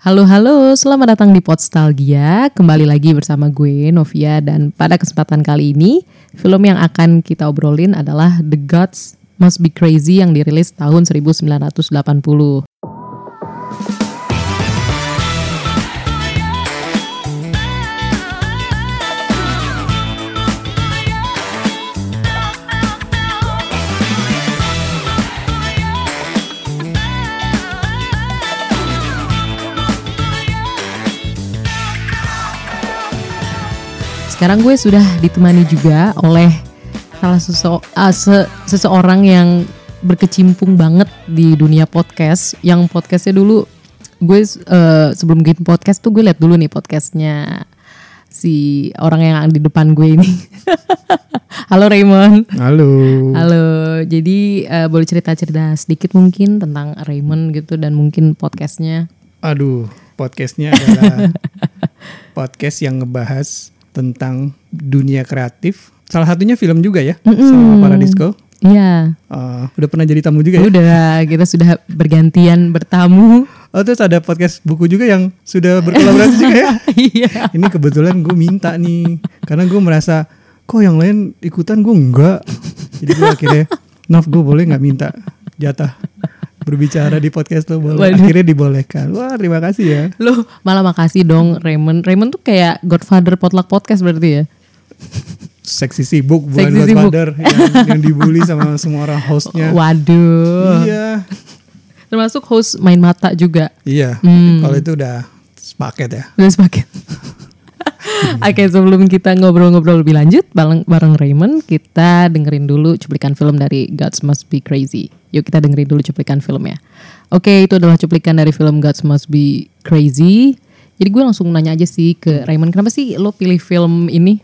Halo halo, selamat datang di Podstalgia. Kembali lagi bersama gue Novia dan pada kesempatan kali ini film yang akan kita obrolin adalah The Gods Must Be Crazy yang dirilis tahun 1980. Sekarang gue sudah ditemani juga oleh salah sese- ah, se- seseorang yang berkecimpung banget di dunia podcast. Yang podcastnya dulu gue eh, sebelum bikin podcast tuh gue liat dulu nih podcastnya si orang yang di depan gue ini. Halo Raymond. Halo. Halo, jadi eh, boleh cerita-cerita sedikit mungkin tentang Raymond gitu dan mungkin podcastnya. Aduh, podcastnya adalah podcast yang ngebahas tentang dunia kreatif. Salah satunya film juga ya, sama Paradisco. Iya, Uh, udah pernah jadi tamu juga ya. udah kita sudah bergantian bertamu. Oh terus ada podcast buku juga yang sudah berkolaborasi juga ya. Iya. Ini kebetulan gue minta nih, karena gue merasa kok yang lain ikutan gue enggak. Jadi gue akhirnya, Nov gue boleh nggak minta jatah berbicara di podcast lo boleh. Waduh. Akhirnya dibolehkan. Wah terima kasih ya. Loh, malah makasih dong Raymond. Raymond tuh kayak Godfather Potluck Podcast berarti ya? seksi sibuk bukan Seksi sibuk. Godfather yang, yang dibully sama semua orang hostnya. Waduh. Iya, Termasuk host main mata juga. iya. Hmm. Kalau itu udah sepaket ya. Udah sepaket. Oke sebelum kita ngobrol-ngobrol lebih lanjut bareng, bareng Raymond Kita dengerin dulu cuplikan film dari Gods Must Be Crazy Yuk kita dengerin dulu cuplikan filmnya Oke itu adalah cuplikan dari film Gods Must Be Crazy Jadi gue langsung nanya aja sih ke Raymond Kenapa sih lo pilih film ini?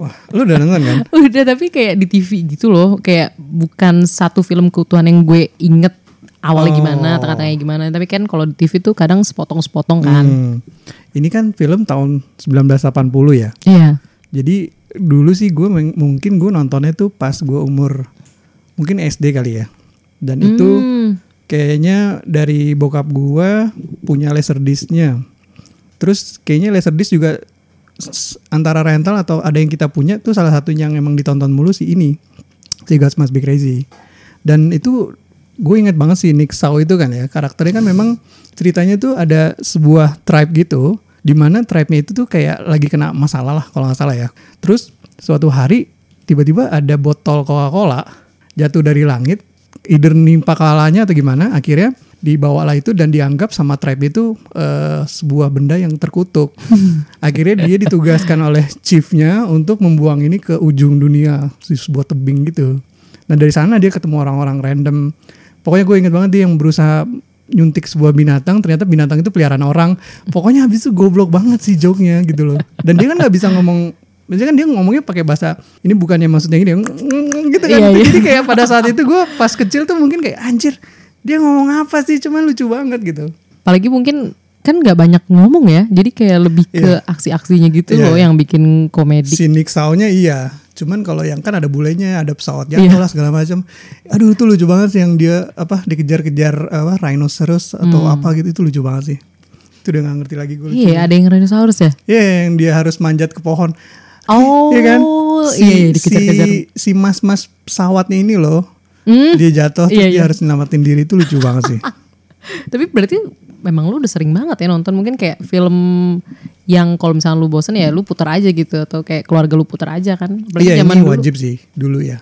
Wah, lu udah nonton kan? Udah tapi kayak di TV gitu loh Kayak bukan satu film keutuhan yang gue inget awalnya Oh. gimana, tengah-tengahnya gimana Tapi kan kalau di TV tuh kadang sepotong-sepotong kan Hmm. Ini kan film tahun 1980 ya. Iya Jadi dulu sih gue mungkin gue nontonnya tuh pas gue umur mungkin SD kali ya. Dan itu Hmm. kayaknya dari bokap gue punya laserdisc-nya. Terus kayaknya laserdisc juga s- antara rental atau ada yang kita punya tuh salah satu yang emang ditonton mulu sih ini. Si Gods Must Be Crazy. Dan itu gue inget banget sih Nick Shaw itu kan ya. Karakternya kan memang ceritanya tuh ada sebuah tribe gitu. Di mana tribe-nya itu tuh kayak lagi kena masalah lah kalau nggak salah ya. Terus suatu hari tiba-tiba ada botol Coca-Cola jatuh dari langit either nimpa kalanya atau gimana akhirnya dibawalah itu dan dianggap sama tribe itu eh, sebuah benda yang terkutuk akhirnya dia ditugaskan oleh chiefnya untuk membuang ini ke ujung dunia di sebuah tebing gitu dan dari sana dia ketemu orang-orang random pokoknya gue inget banget dia yang berusaha nyuntik sebuah binatang ternyata binatang itu peliharaan orang pokoknya habis itu goblok banget sih joke-nya gitu loh dan dia kan nggak bisa ngomong Biasanya kan dia ngomongnya pakai bahasa ini bukannya maksudnya ini gitu kan. Iya, iya. Jadi kayak pada saat itu gue pas kecil tuh mungkin kayak anjir dia ngomong apa sih cuman lucu banget gitu. apalagi mungkin kan nggak banyak ngomong ya jadi kayak lebih ke Iya. aksi-aksinya gitu Iya. loh yang bikin komedi Si Nick Shaw-nya iya. Cuman kalau yang kan ada bulenya, ada pesawat jatuh Iya. lah segala macam. Aduh itu lucu banget sih yang dia apa dikejar-kejar apa rhinoceros atau apa gitu itu lucu banget sih. Itu udah gak ngerti lagi gue. iya ada yang dinosaurus ya Iya yang dia harus manjat ke pohon. oh Iya kan? Si, iya dikejar-kejar si, si mas-mas pesawatnya ini loh. Hmm, Dia jatuh terus Iya, dia iya. harus nyelamatin diri itu lucu banget sih. tapi berarti memang lu udah sering banget ya nonton mungkin kayak film yang kalau misalnya lu bosen ya lu putar aja gitu atau kayak keluarga lu putar aja kan Berarti iya zaman ini dulu- wajib sih dulu ya.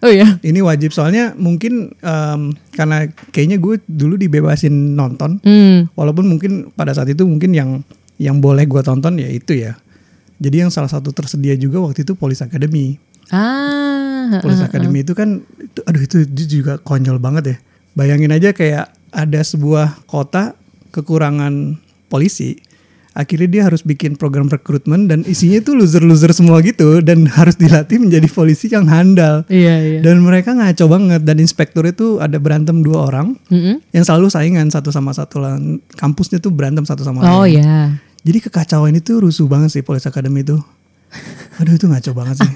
oh iya Ini wajib soalnya mungkin em, karena kayaknya gue dulu dibebasin nonton. hmm. Walaupun mungkin pada saat itu mungkin yang yang boleh gue tonton ya itu ya. Jadi yang salah satu tersedia juga waktu itu Police Academy. ah Police Academy itu kan, itu, aduh itu, itu juga konyol banget ya. Bayangin aja kayak ada sebuah kota kekurangan polisi. Akhirnya dia harus bikin program rekrutmen dan isinya itu loser-loser semua gitu dan harus dilatih menjadi polisi yang handal. iya iya Dan mereka ngaco banget dan inspektur itu ada berantem dua orang Mm-mm. yang selalu saingan satu sama satu lah. Kampusnya tuh berantem satu sama oh lain. iya Jadi kekacauan itu rusuh banget sih Police Academy itu. Aduh itu ngaco banget sih.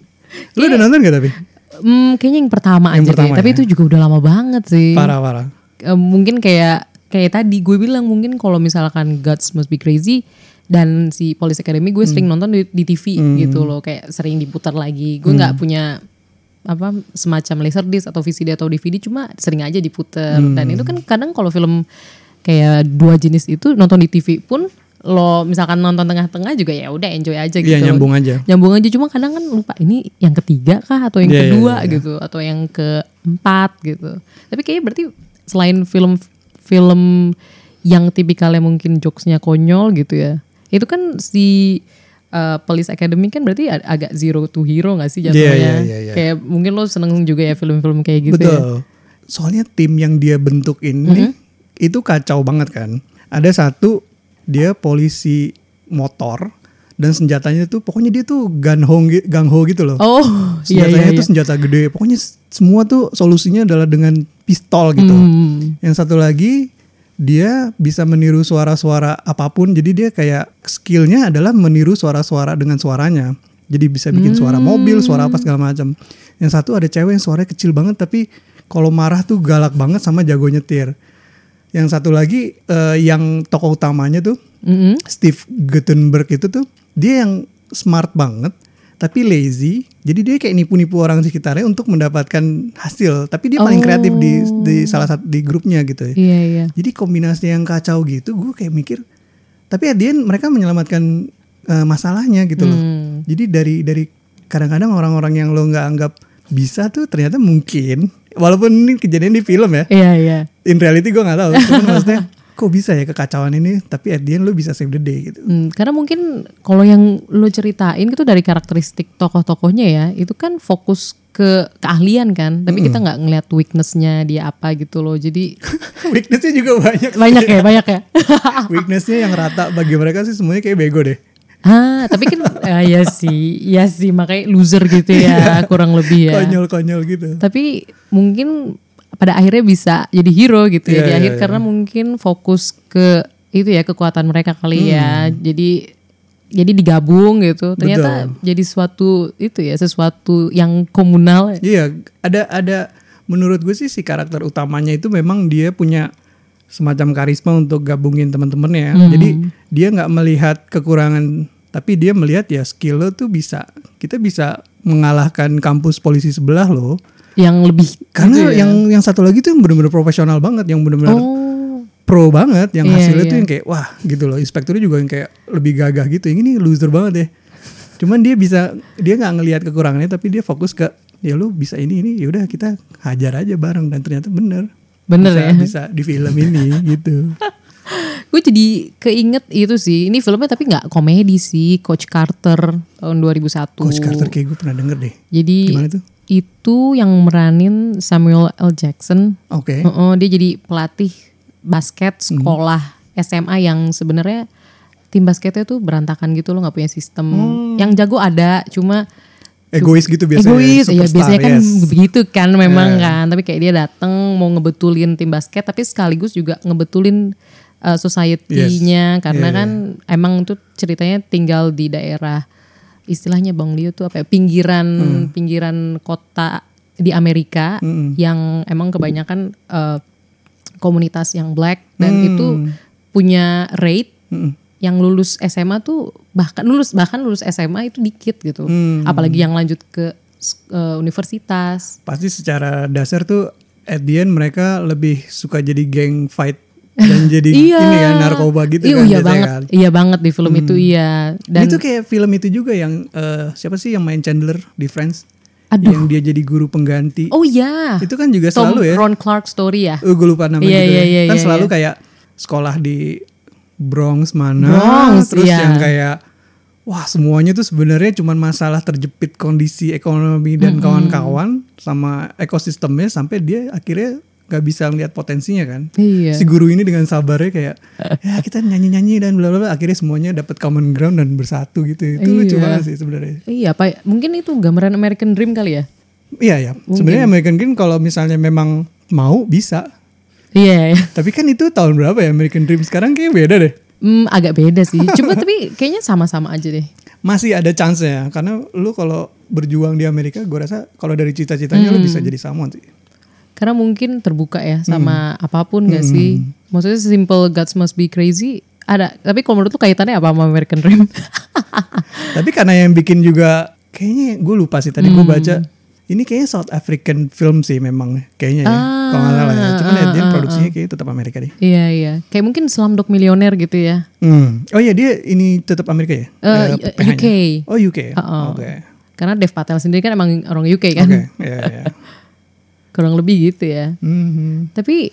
Lu udah nonton gak tapi? Hmm, kayaknya yang pertama Yang aja deh. pertama Tapi ya? itu juga udah lama banget sih. Parah parah. Eh, mungkin kayak kayak tadi gue bilang mungkin kalau misalkan Gods Must Be Crazy dan si Police Academy gue sering nonton di, di TV gitu loh kayak sering diputar lagi. Gue nggak punya apa semacam laserdisc atau VCD atau DVD cuma sering aja diputer dan itu kan kadang kalau film kayak dua jenis itu nonton di TV pun lo misalkan nonton tengah-tengah juga ya udah enjoy aja gitu. Iya, nyambung aja. nyambung aja cuma kadang kan lupa ini yang ketiga kah atau yang Iya, iya, kedua iya, iya. gitu atau yang keempat gitu. Tapi kayaknya berarti selain film film yang tipikalnya mungkin jokesnya konyol gitu ya itu kan si uh, Police Academy kan berarti ag- agak zero to hero gak sih jatuhnya iya, iya, iya. kayak mungkin lo seneng juga ya film-film kayak gitu Betul. ya Soalnya tim yang dia bentuk ini Mm-hmm. itu kacau banget kan. Ada satu dia polisi motor dan senjatanya tuh pokoknya dia tuh gunho gi- gangho gitu loh. oh iya senjatanya iya, tuh iya. senjata gede. Pokoknya semua tuh solusinya adalah dengan pistol gitu. Hmm. Yang satu lagi dia bisa meniru suara-suara apa pun. Jadi dia kayak skillnya adalah meniru suara-suara dengan suaranya. Jadi bisa bikin suara mobil, suara apa segala macam. Yang satu ada cewek yang suaranya kecil banget tapi kalau marah tuh galak banget sama jago nyetir. Yang satu lagi eh, yang tokoh utamanya tuh Mm-mm. Steve Guttenberg itu tuh dia yang smart banget tapi lazy. Jadi dia kayak nipu-nipu orang sekitarnya untuk mendapatkan hasil. Tapi dia paling kreatif di di salah satu di grupnya gitu ya. iya iya Jadi kombinasi yang kacau gitu, gue kayak mikir. Tapi at the end mereka menyelamatkan eh, masalahnya gitu loh. Hmm. Jadi dari dari kadang-kadang orang-orang yang lo nggak anggap bisa tuh ternyata mungkin. Walaupun ini kejadian di film ya. iya iya In reality gue nggak tahu. Cuman maksudnya kok bisa ya kekacauan ini. Tapi at the end lo bisa save the day gitu. Hmm, karena mungkin kalau yang lo ceritain itu dari karakteristik tokoh-tokohnya ya, itu kan fokus ke keahlian kan, tapi kita nggak ngeliat weaknessnya dia apa gitu loh. Jadi Weaknessnya juga banyak. banyak ya, banyak ya. Weaknessnya yang rata bagi mereka sih semuanya kayak bego deh. ah, tapi kan ah, ya sih, ya sih makanya loser gitu ya, kurang lebih ya. Konyol-konyol gitu. Tapi mungkin pada akhirnya bisa jadi hero gitu ya Iya, di iya, akhir iya. karena mungkin fokus ke itu ya kekuatan mereka kali ya. Hmm. Jadi jadi digabung gitu. Ternyata jadi suatu itu ya sesuatu yang komunal. Iya, ada ada menurut gue sih si karakter utamanya itu memang dia punya semacam karisma untuk gabungin teman-temannya. Hmm. Jadi dia nggak melihat kekurangan, tapi dia melihat ya skill lo tuh bisa. Kita bisa mengalahkan kampus polisi sebelah lo. Yang lebih Karena gitu ya. yang yang satu lagi tuh yang benar-benar profesional banget, yang benar-benar oh pro banget, yang Iya, hasilnya tuh iya. yang kayak wah gitu loh. Inspekturnya juga yang kayak lebih gagah gitu. Yang ini loser banget ya. Cuman dia bisa dia nggak ngelihat kekurangannya, tapi dia fokus ke ya lu bisa ini ini ya udah kita hajar aja bareng dan ternyata bener. bener bisa, ya. Bisa di film ini gitu. Gue jadi keinget itu sih. Ini filmnya tapi nggak komedi sih. Coach Carter tahun 2001. Coach Carter kayak gue pernah denger deh. Jadi Gimana tuh? Itu yang meranin Samuel L. Jackson. Oke. Heeh, dia jadi pelatih basket Hmm. sekolah SMA yang sebenarnya tim basketnya tuh berantakan gitu loh nggak punya sistem. Hmm. Yang jago ada, cuma Egois gitu biasanya. egois ya biasanya kan yes. begitu kan memang Yeah. kan tapi kayak dia datang mau ngebetulin tim basket tapi sekaligus juga ngebetulin uh, society-nya karena Yeah, kan emang tuh ceritanya tinggal di daerah istilahnya Bang Leo tuh apa ya pinggiran Hmm. pinggiran kota di Amerika yang emang kebanyakan uh, komunitas yang black dan Hmm. itu punya rate Mm-mm. yang lulus SMA tuh bahkan lulus bahkan lulus SMA itu dikit gitu. Hmm. Apalagi yang lanjut ke uh, universitas. Pasti secara dasar tuh at the end mereka lebih suka jadi gang fight dan jadi Iya. ini kan narkoba gitu iya, kan iya banget. kan. Iya banget di film itu iya. Dan itu kayak film itu juga yang eh, siapa sih yang main Chandler di Friends? Aduh. Yang dia jadi guru pengganti. oh iya. Itu kan juga Tom selalu ya. Ron Clark story ya. Uh, gue lupa namanya Iya, gitu. iya, ya. iya, kan iya, selalu iya. kayak sekolah di Bronx mana, Bronx, terus iya. yang kayak wah semuanya tuh sebenarnya cuma masalah terjepit kondisi ekonomi dan kawan-kawan sama ekosistemnya sampai dia akhirnya nggak bisa lihat potensinya kan. Iya. Si guru ini dengan sabarnya kayak ya kita nyanyi-nyanyi dan bla bla akhirnya semuanya dapat common ground dan bersatu gitu. Itu lucu Iya. banget sih sebenarnya. Iya, Pak. Mungkin itu gambaran American Dream kali ya. Iya ya. Sebenarnya American Dream kalau misalnya memang mau bisa. Iya. iya. Tapi kan itu tahun berapa ya American Dream sekarang kayak beda deh. Hmm, agak beda sih. Cuma tapi kayaknya sama-sama aja deh. Masih ada chance ya karena lu kalau berjuang di Amerika gue rasa kalau dari cita-citanya lu bisa jadi Samuel sih. Karena mungkin terbuka ya sama apa pun gak sih. Maksudnya simple Gods Must Be Crazy ada. Tapi kalau menurut lu kaitannya apa sama American Dream? Tapi karena yang bikin juga kayaknya gue lupa sih tadi Hmm. gue baca ini kayaknya South African film sih memang kayaknya ya. kalau nggak salah ya. Cuman ya, dia produksinya kayaknya tetap Amerika deh. iya iya. Kayak mungkin Slumdog Millionaire gitu ya. Hmm. Oh iya dia ini tetap Amerika ya? Eh, Eh? UK. Oh UK. Uh-uh. Oke. Karena Dev Patel sendiri kan emang orang UK kan. Oke. Iya iya. Kurang lebih gitu ya. Mhm. Tapi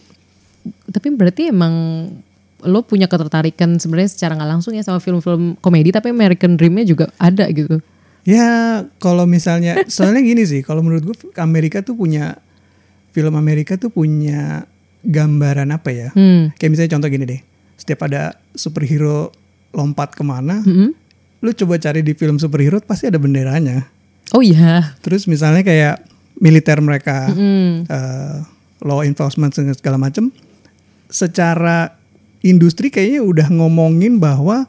tapi berarti emang lo punya ketertarikan sebenarnya secara nggak langsung ya sama film-film komedi tapi American Dream-nya juga ada gitu. Ya kalau misalnya soalnya gini sih kalau menurut gue Amerika tuh punya film Amerika tuh punya gambaran apa ya? Hmm. Kayak misalnya contoh gini deh, setiap ada superhero lompat ke mana, Mm-mm. lu coba cari di film superhero pasti ada benderanya. Oh iya. Terus misalnya kayak militer mereka, Hmm. eh, law enforcement segala macem, secara industri kayaknya udah ngomongin bahwa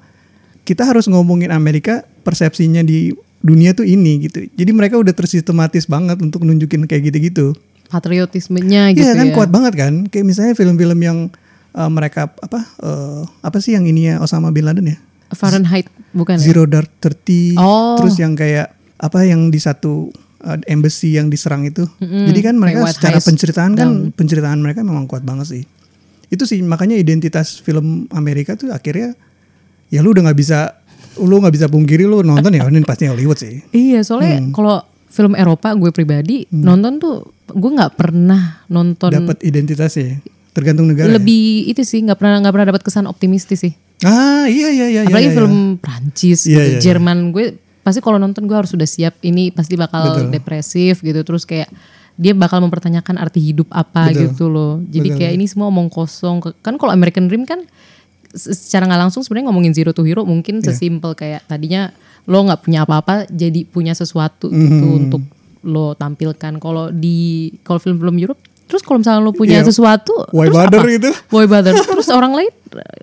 kita harus ngomongin Amerika persepsinya di dunia tuh ini gitu. Jadi mereka udah tersistematis banget untuk nunjukin kayak gitu-gitu. Patriotismenya gitu Iya kan ya. kuat banget kan. Kayak misalnya film-film yang eh, mereka apa eh, apa sih yang ini ya Osama bin Laden ya? Fahrenheit bukan ya? Zero Dark Thirty. Oh. Terus yang kayak apa yang di satu uh, embassy yang diserang itu. Mm-mm. Jadi kan mereka White secara penceritaan kan down. penceritaan mereka memang kuat banget sih. Itu sih makanya identitas film Amerika tuh akhirnya ya lu udah nggak bisa lu nggak bisa pungkiri lu nonton ya ini pasti Hollywood sih. Iya, soalnya Hmm. kalau film Eropa gue pribadi nonton tuh gue nggak pernah nonton Dapat identitasnya tergantung negara. ya? lebih itu sih nggak pernah nggak pernah dapat kesan optimistis sih. Ah iya iya iya. Apalagi iya, iya. film Prancis, Iya, gitu, iya, iya. Jerman gue pasti kalau nonton gue harus sudah siap ini pasti bakal Betul. depresif gitu terus kayak dia bakal mempertanyakan arti hidup apa Betul. gitu loh. Jadi Betul. kayak ini semua omong kosong. Kan kalau American Dream kan se- secara nggak langsung sebenarnya ngomongin zero to hero mungkin Iya. sesimpel kayak tadinya lo nggak punya apa-apa jadi punya sesuatu gitu Mhm. untuk lo tampilkan. Kalau di kalau film-film Europe terus kalau misalnya lo punya Iya. sesuatu Why terus bother apa? gitu? Why bother? terus orang lain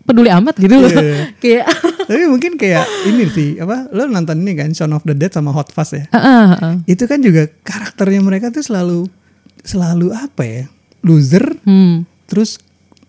peduli amat gitu loh. Iya, iya. kayak Tapi mungkin kayak ini sih apa? Lo nonton ini kan Shaun of the Dead sama Hot Fuzz ya? Heeh, heeh. itu kan juga karakternya mereka tuh selalu selalu apa ya loser Hmm. terus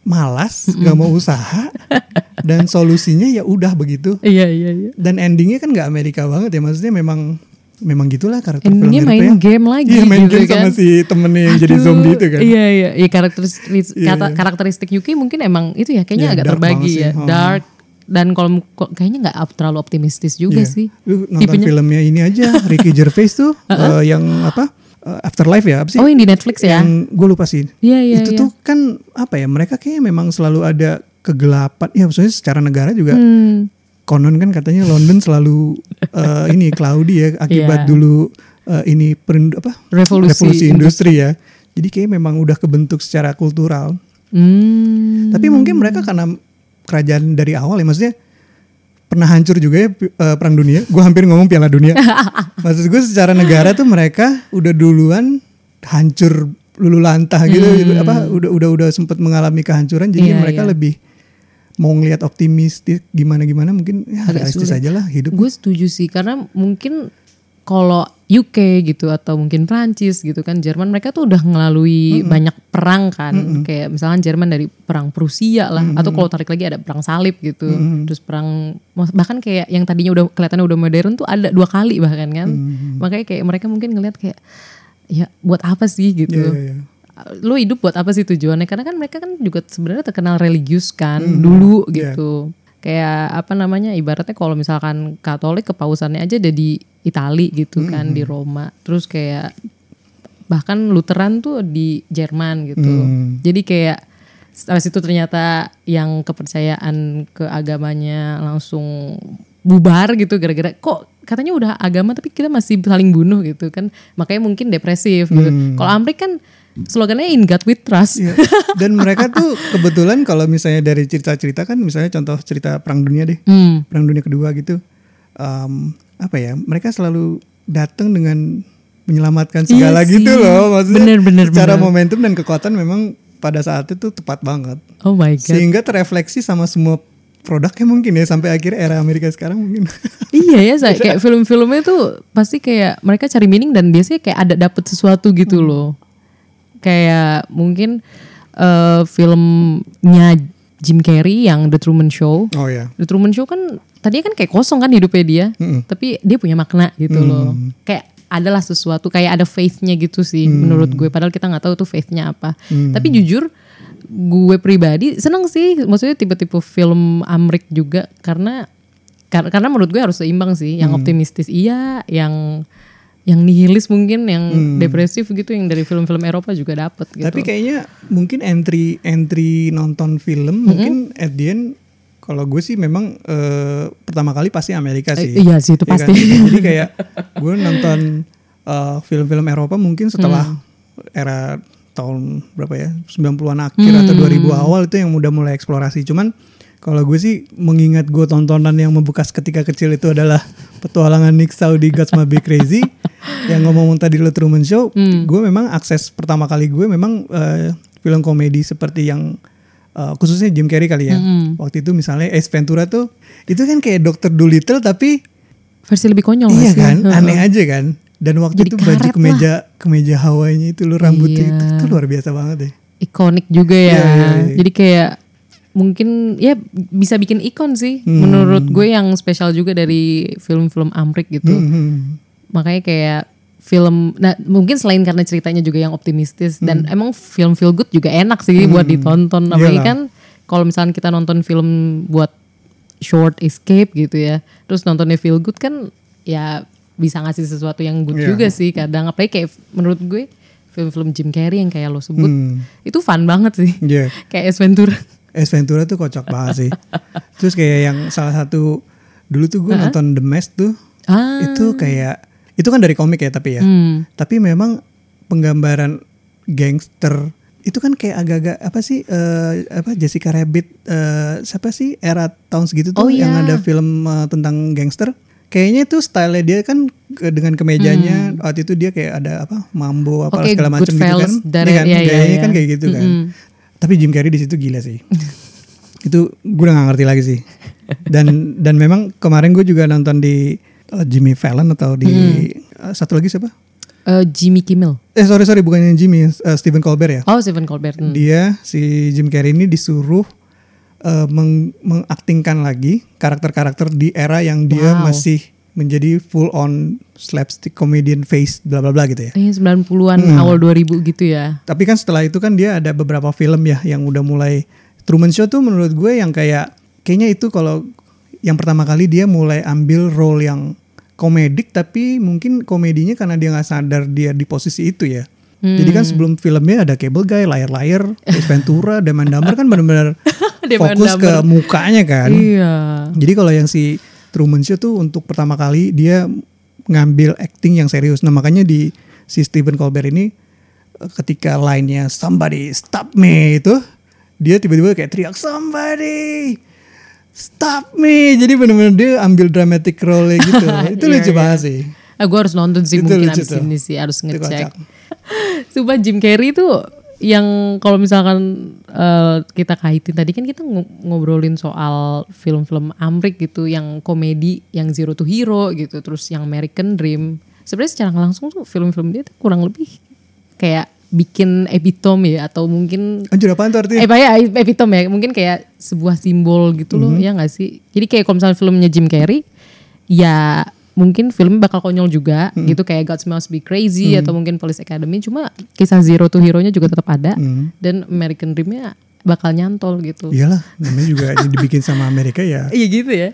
malas nggak mau usaha dan solusinya ya udah begitu Iya iya iya. dan endingnya kan nggak Amerika banget ya maksudnya memang memang gitulah karakter Endingnya film main ya. game lagi iya main gitu game sama kan. si temennya yang jadi Aduh, zombie itu kan Iya iya, iya karakteristik Iya, kata iya. karakteristik UK mungkin emang itu ya kayaknya Iya, agak dark terbagi sih. ya. Dark dan kalau kayaknya nggak terlalu optimistis juga Iya. sih. Lu nonton Tipenya. filmnya ini aja Ricky Gervais tuh eh, yang apa eh, Afterlife ya apa sih Oh yang di Netflix ya? yang gue lupa sih Iya iya itu iya. tuh kan apa ya mereka kayaknya memang selalu ada kegelapan ya maksudnya secara negara juga Hmm. konon kan katanya London selalu eh, ini cloudy ya akibat dulu eh, ini perin- apa Revolusi industri ya jadi kayak memang udah kebentuk secara kultural Hmm. tapi mungkin mereka karena kerajaan dari awal ya maksudnya pernah hancur juga ya eh, perang dunia gue hampir ngomong piala dunia maksud gue secara negara tuh mereka udah duluan hancur lulu lantah gitu apa udah udah udah sempat mengalami kehancuran jadi Hmm. Iya, mereka iya. lebih mau ngelihat optimistis gimana gimana mungkin ya Agak realistis sulit. aja lah hidup Gue setuju sih karena mungkin kalau UK gitu atau mungkin Prancis gitu kan Jerman mereka tuh udah melalui banyak perang kan. Kayak misalnya Jerman dari perang Prusia lah atau kalau tarik lagi ada perang salib gitu. Terus perang bahkan kayak yang tadinya udah kelihatannya udah modern tuh ada dua kali bahkan kan. Makanya kayak mereka mungkin ngelihat kayak ya buat apa sih? gitu. Iya, iya, iya. lo hidup buat apa sih tujuannya? Karena kan mereka kan juga sebenarnya terkenal religius kan dulu Iya. gitu. Kayak apa namanya ibaratnya kalau misalkan Katolik kepausannya aja ada di Itali gitu kan di Roma. Terus kayak bahkan Lutheran tuh di Jerman gitu. Hmm. jadi kayak setelah itu ternyata yang kepercayaan ke agamanya langsung bubar gitu gara-gara kok katanya udah agama tapi kita masih saling bunuh gitu kan. Makanya mungkin depresif gitu. Kalau Amrik kan slogannya in God we trust. Iya. dan mereka tuh kebetulan kalau misalnya dari cerita-cerita kan misalnya contoh cerita perang dunia deh. Hmm. perang dunia kedua gitu. Em, apa ya mereka selalu datang dengan menyelamatkan segala Iya sih. gitu loh. Maksudnya Bener, bener, secara bener. momentum dan kekuatan memang pada saat itu tepat banget. Oh my god. Sehingga terefleksi sama semua produknya mungkin ya sampai akhir era Amerika sekarang mungkin. Iya ya saya kayak film-filmnya tuh pasti kayak mereka cari meaning dan biasanya kayak ada dapet sesuatu gitu Hmm. loh. Kayak mungkin eh, filmnya Jim Carrey yang The Truman Show. Oh ya. The Truman Show kan tadinya kan kayak kosong kan hidupnya dia, Mm-mm. tapi dia punya makna gitu loh. Kayak adalah sesuatu kayak ada faithnya gitu sih menurut gue. Padahal kita nggak tahu tuh faithnya apa. Tapi jujur gue pribadi seneng sih, maksudnya tipe-tipe film Amrik juga karena kar- karena menurut gue harus seimbang sih. Yang optimistis iya, yang yang nihilis mungkin, yang depresif gitu, yang dari film-film Eropa juga dapet gitu. Tapi kayaknya mungkin entry entry nonton film mungkin at the end kalau gue sih memang eh, pertama kali pasti Amerika sih. Eh, iya sih, itu Iya pasti. Jadi kayak gue nonton eh, film-film Eropa mungkin setelah Hmm. era tahun berapa ya 90-an akhir atau Hmm. 2000 awal itu yang udah mulai eksplorasi. Cuman kalau gue sih mengingat gue tontonan yang membekas ketika kecil itu adalah petualangan Nick Saudi Gods Be Crazy yang ngomong tadi lo Truman Show. Hmm. Gue memang akses pertama kali gue memang eh, film komedi seperti yang eh, khususnya Jim Carrey kali ya. Hmm. Waktu itu misalnya Ace Ventura tuh itu kan kayak Dr. Dolittle tapi versi lebih konyol iya kan aneh aja kan. Dan waktu Jadi itu baju kemeja kemeja Hawaiinya itu lo rambutnya Iya. itu, itu luar biasa banget deh. ikonik juga ya. Iya, iya, iya. Jadi kayak mungkin ya bisa bikin ikon sih. Hmm. Menurut gue yang spesial juga dari film-film Amrik gitu. Hmm. Makanya kayak film nah mungkin selain karena ceritanya juga yang optimistis dan emang film feel good juga enak sih buat ditonton apalagi Iyalah. kan kalau misalnya kita nonton film buat short escape gitu ya terus nontonnya feel good kan ya bisa ngasih sesuatu yang good Iya. juga sih kadang apalagi kayak menurut gue film-film Jim Carrey yang kayak lo sebut Hmm. itu fun banget sih Iya. kayak Ventura Ace Ventura tuh kocak banget sih. Terus kayak yang salah satu dulu tuh gue nonton The Mask tuh ah itu kayak itu kan dari komik ya tapi ya. hmm. Tapi memang penggambaran gangster itu kan kayak agak-agak apa sih eh, apa Jessica Rabbit eh, siapa sih era tahun segitu tuh Oh, yang iya. ada film eh, tentang gangster. Kayaknya itu style dia kan ke- dengan kemejanya waktu itu dia kayak ada apa mambo apa Hmm. Oke, segala macam gitu kan. Dari- Iya kan iya, iya, gayanya iya. kan kayak gitu kan. Mm-mm. Tapi Jim Carrey di situ gila sih. itu gue udah gak ngerti lagi sih. Dan dan memang kemarin gue juga nonton di uh, Jimmy Fallon atau di uh, satu lagi siapa? Eh, Jimmy Kimmel Eh sorry sorry bukan yang Jimmy, uh, Stephen Colbert ya. oh Stephen Colbert hmm. Dia si Jim Carrey ini disuruh uh, meng- mengaktingkan lagi karakter-karakter di era yang dia Wow. masih menjadi full on slapstick comedian face bla bla bla gitu ya. Eh 90-an Hmm. awal 2000 gitu ya Tapi kan setelah itu kan dia ada beberapa film ya yang udah mulai Truman Show tuh menurut gue yang kayak kayaknya itu kalau yang pertama kali dia mulai ambil role yang komedik tapi mungkin komedinya karena dia nggak sadar dia di posisi itu ya. Jadi kan sebelum filmnya ada Cable Guy, Ace Ventura, and Dumber kan benar-benar fokus ke mukanya kan. Iya. Jadi kalau yang si Truman Show tuh untuk pertama kali dia ngambil acting yang serius. Nah makanya di si Stephen Colbert ini eh, ketika line-nya somebody stop me itu dia tiba-tiba kayak teriak somebody stop me. Jadi benar-benar dia ambil dramatic role gitu. itu Iya, lucu iya. banget sih. Ah, gue harus nonton sih Itu mungkin abis tuh. ini sih harus Itu ngecek. Sumpah Jim Carrey tuh yang kalau misalkan eh, kita kaitin tadi kan kita ngo- ngobrolin soal film-film Amrik gitu yang komedi yang Zero to Hero gitu terus yang American Dream sebenarnya secara langsung tuh film-film dia tuh kurang lebih kayak bikin epitome ya atau mungkin Anjir apaan tuh artinya? Eh, ya epitome ya, mungkin kayak sebuah simbol gitu loh, Mhm. ya nggak sih? Jadi kayak kalau misalnya filmnya Jim Carrey, ya mungkin filmnya bakal konyol juga, Mhm. gitu kayak God Must Be Crazy atau mungkin Police Academy. Cuma kisah Zero to Hero-nya juga tetap ada Mhm. dan American Dream-nya bakal nyantol gitu. Iyalah, namanya juga dibikin sama Amerika ya. Iya gitu ya.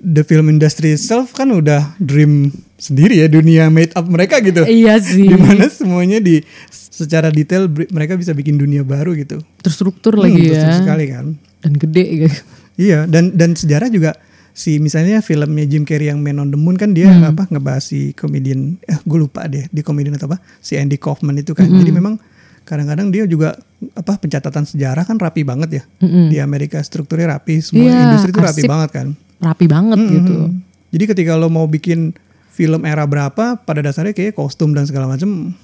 The film industry itself kan udah dream sendiri ya dunia made up mereka gitu. Iya sih. Di mana semuanya di secara detail mereka bisa bikin dunia baru gitu. Terstruktur Hmm, lagi terus ya. sekali kan. Dan gede gitu. Iya, dan dan sejarah juga si misalnya filmnya Jim Carrey yang Man on the Moon kan dia Hmm. apa ngebahas si komedian eh gue lupa deh di komedian atau apa si Andy Kaufman itu kan. Hmm. Jadi memang kadang-kadang dia juga apa pencatatan sejarah kan rapi banget ya. Mm-mm. Di Amerika strukturnya rapi, semua Iya, industri itu rapi banget kan. Rapi banget gitu. Hmm. Jadi ketika lo mau bikin film era berapa, pada dasarnya kayak kostum dan segala macam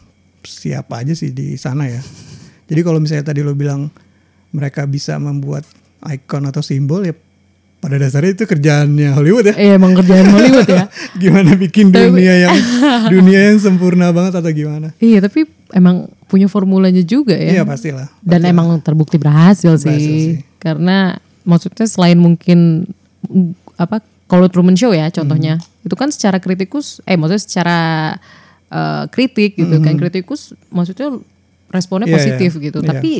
siapa aja sih di sana ya. Jadi kalau misalnya tadi lo bilang mereka bisa membuat ikon atau simbol ya pada dasarnya itu kerjaannya Hollywood ya. Eh emang kerjaan Hollywood ya. Gimana bikin Tapi- dunia yang dunia yang sempurna banget atau gimana? Iya tapi emang punya formulanya juga ya. Iya pastilah. Dan emang terbukti berhasil sih. Berhasil sih. Karena maksudnya selain mungkin apa kalau Truman Show ya contohnya itu kan secara kritikus eh maksudnya secara eh, kritik gitu kan kritikus maksudnya responnya Iya, positif iya. gitu Iya. tapi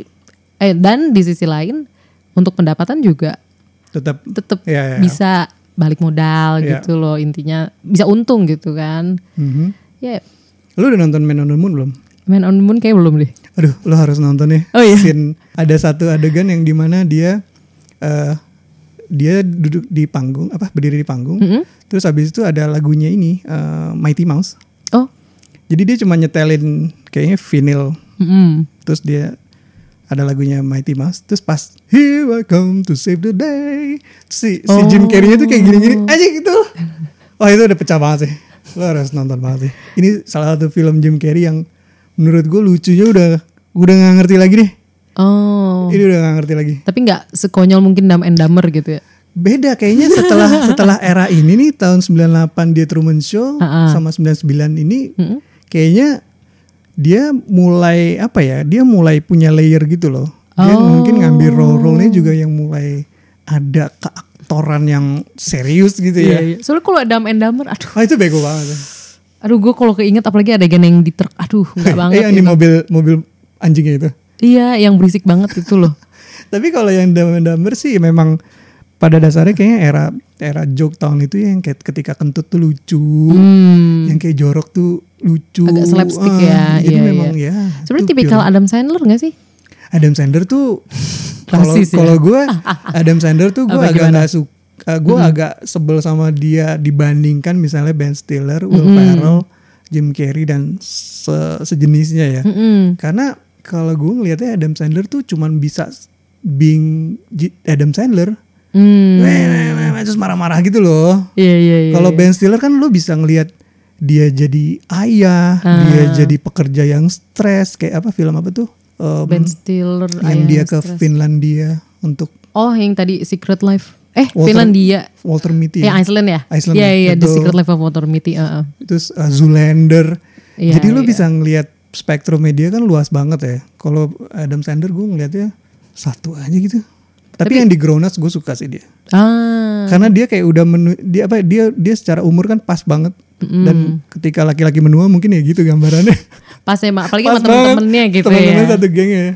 eh dan di sisi lain untuk pendapatan juga Tetap tetap Iya, iya. bisa balik modal Iya. gitu loh intinya bisa untung gitu kan Mhm. ya Lu udah nonton Man on the Moon belum? Man on the Moon kayak belum deh Aduh, lo harus nonton nih. Oh iya. Scene ada satu adegan yang di mana dia eh dia duduk di panggung, apa berdiri di panggung. Mm-mm. Terus habis itu ada lagunya ini eh, Mighty Mouse. oh Jadi dia cuma nyetelin kayaknya vinyl. mm-mm. Terus dia ada lagunya Mighty Mouse. Terus pas Here I come to save the day. Si, si Jim Oh. Carrey-nya tuh kayak gini-gini aja gitu. Wah itu udah pecah banget sih. Lo harus nonton banget sih. Ini salah satu film Jim Carrey yang menurut gue lucunya udah udah nggak ngerti lagi deh. Oh Ini udah gak ngerti lagi. tapi nggak sekonyol mungkin Dumb and Dumber gitu ya Beda kayaknya setelah setelah era ini nih tahun 98 dia Truman Show Ah, ah. sama 99 ini Mm-mm. kayaknya dia mulai apa ya? Dia mulai punya layer gitu loh. Dia Oh. mungkin ngambil role-role-nya juga yang mulai ada keaktoran yang serius gitu ya. Iya, iya. Soalnya kalau Dumb and Dumber, aduh, Ah itu bego banget. aduh gue kalau keinget apalagi adegan yang di truk, aduh nggak banget. eh yang di gitu. mobil mobil anjingnya itu. Iya, yang berisik banget itu loh. Tapi kalau yang Dumber sih memang pada dasarnya kayaknya era era joke tahun itu yang kayak ketika kentut tuh lucu, Hmm. yang kayak jorok tuh lucu. Agak slapstick Ah, ya, Jadi iya, memang iya. ya. Sebenarnya tipikal. Adam Sandler gak sih? Adam Sandler tuh kalau ya? kalau gue Adam Sandler tuh gue agak nggak suka, gue agak sebel sama dia dibandingkan misalnya Ben Stiller, Will Ferrell, Jim Carrey dan se- sejenisnya ya. Mm-mm. Karena kalau gue ngelihatnya Adam Sandler tuh cuman bisa being Adam Sandler. Hmm. Weh, weh, weh, terus marah-marah gitu loh. Iya, iya, iya. Kalau iya. Ben Stiller kan lu bisa ngelihat dia jadi ayah, Ah. dia jadi pekerja yang stres kayak apa film apa tuh? Um, Ben Stiller, yang dia ke Stres. Finlandia untuk Oh, yang tadi Secret Life. Eh, Walter- Finlandia. Walter Mitty. Eh, Iceland ya? Iceland, Iya, iya, The betul. Secret Life of Walter Mitty. uh-uh. Terus uh, Zoolander. Iya, Jadi lu iya. bisa ngelihat spektrum media kan luas banget ya. Kalau Adam Sandler gue ngelihatnya satu aja gitu. Tapi, yang di Grown Ups gue suka sih dia. Ah. Karena dia kayak udah menu, dia apa dia dia secara umur kan pas banget. Dan ketika laki-laki menua mungkin ya gitu gambarannya. Pas emang, apalagi Pas sama temen-temennya gitu Temen-temen ya. satu geng ya.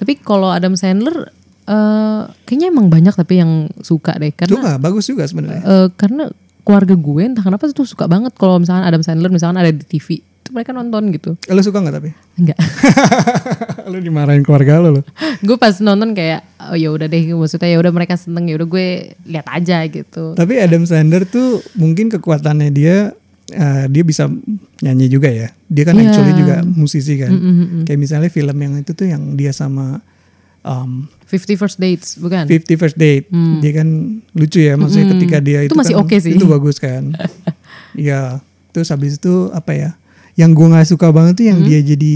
Tapi kalau Adam Sandler, eh kayaknya emang banyak tapi yang suka deh. Karena Suka, bagus juga sebenarnya. eh, karena keluarga gue entah kenapa tuh suka banget kalau misalkan Adam Sandler misalkan ada di TV. Mereka nonton gitu. Lo suka nggak tapi? Enggak. lo dimarahin keluarga lo lo. gue pas nonton kayak oh ya udah deh maksudnya ya udah mereka seneng ya udah gue lihat aja gitu. Tapi Adam Sandler tuh mungkin kekuatannya dia eh, dia bisa nyanyi juga ya. Dia kan Iya. actually juga musisi kan. Mm, mm, mm. Kayak misalnya film yang itu tuh yang dia sama um, Fifty First Dates bukan? Fifty First Date. Dia kan lucu ya maksudnya Mm-mm. ketika dia itu, Itu masih kan, oke sih. Itu bagus kan. Iya. Terus habis itu apa ya? Yang gue nggak suka banget tuh yang dia jadi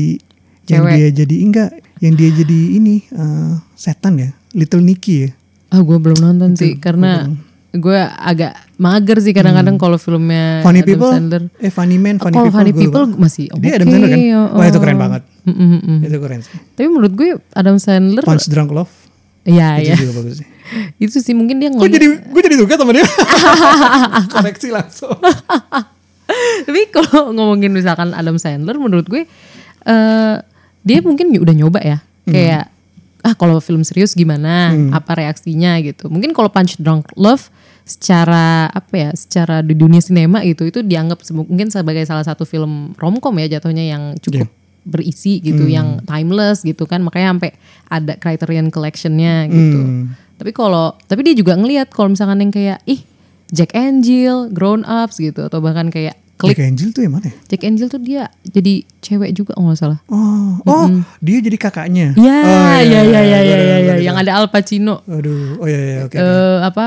yang Hmm? Cewek. dia jadi enggak, yang dia jadi ini eh, setan ya, Little Nicky ya. Ah gue belum nonton sih karena gue agak mager sih kadang-kadang kalau filmnya Hmm. Funny Adam People, Sandler. eh Funny Man, Funny kalau People, Funny People masih oke. Dia Adam Sandler kan? oh, Wah itu oh. keren banget. Mm, mm, mm. Itu keren sih. Tapi menurut gue Adam Sandler, Punch Drunk Love ya itu ya juga bagus sih. itu sih mungkin dia Gue ngeliat. jadi gue jadi suka sama dia. Koreksi langsung. Tapi kalau ngomongin misalkan Adam Sandler, menurut gue eh dia mungkin udah nyoba ya, Hmm. kayak ah kalau film serius gimana, apa reaksinya gitu. Mungkin kalau Punch Drunk Love secara apa ya, secara di dunia sinema gitu, itu dianggap mungkin sebagai salah satu film romcom ya jatuhnya yang cukup Iya. berisi gitu, Hmm. yang timeless gitu kan, makanya sampai ada Criterion Collection-nya gitu. Hmm. Tapi kalau tapi dia juga ngelihat kalau misalkan yang kayak ih Jack Angel, Grown Ups gitu atau bahkan kayak Klik Jack Angel tuh yang mana ya? Jack Angel tuh dia jadi cewek juga nggak salah. Oh, oh, dia jadi kakaknya. Ya, oh, ya, ya, ya, ya, ya, baru- ya, baru- yang ada Al Pacino. Aduh, oh ya, ya, oke. oke. eh apa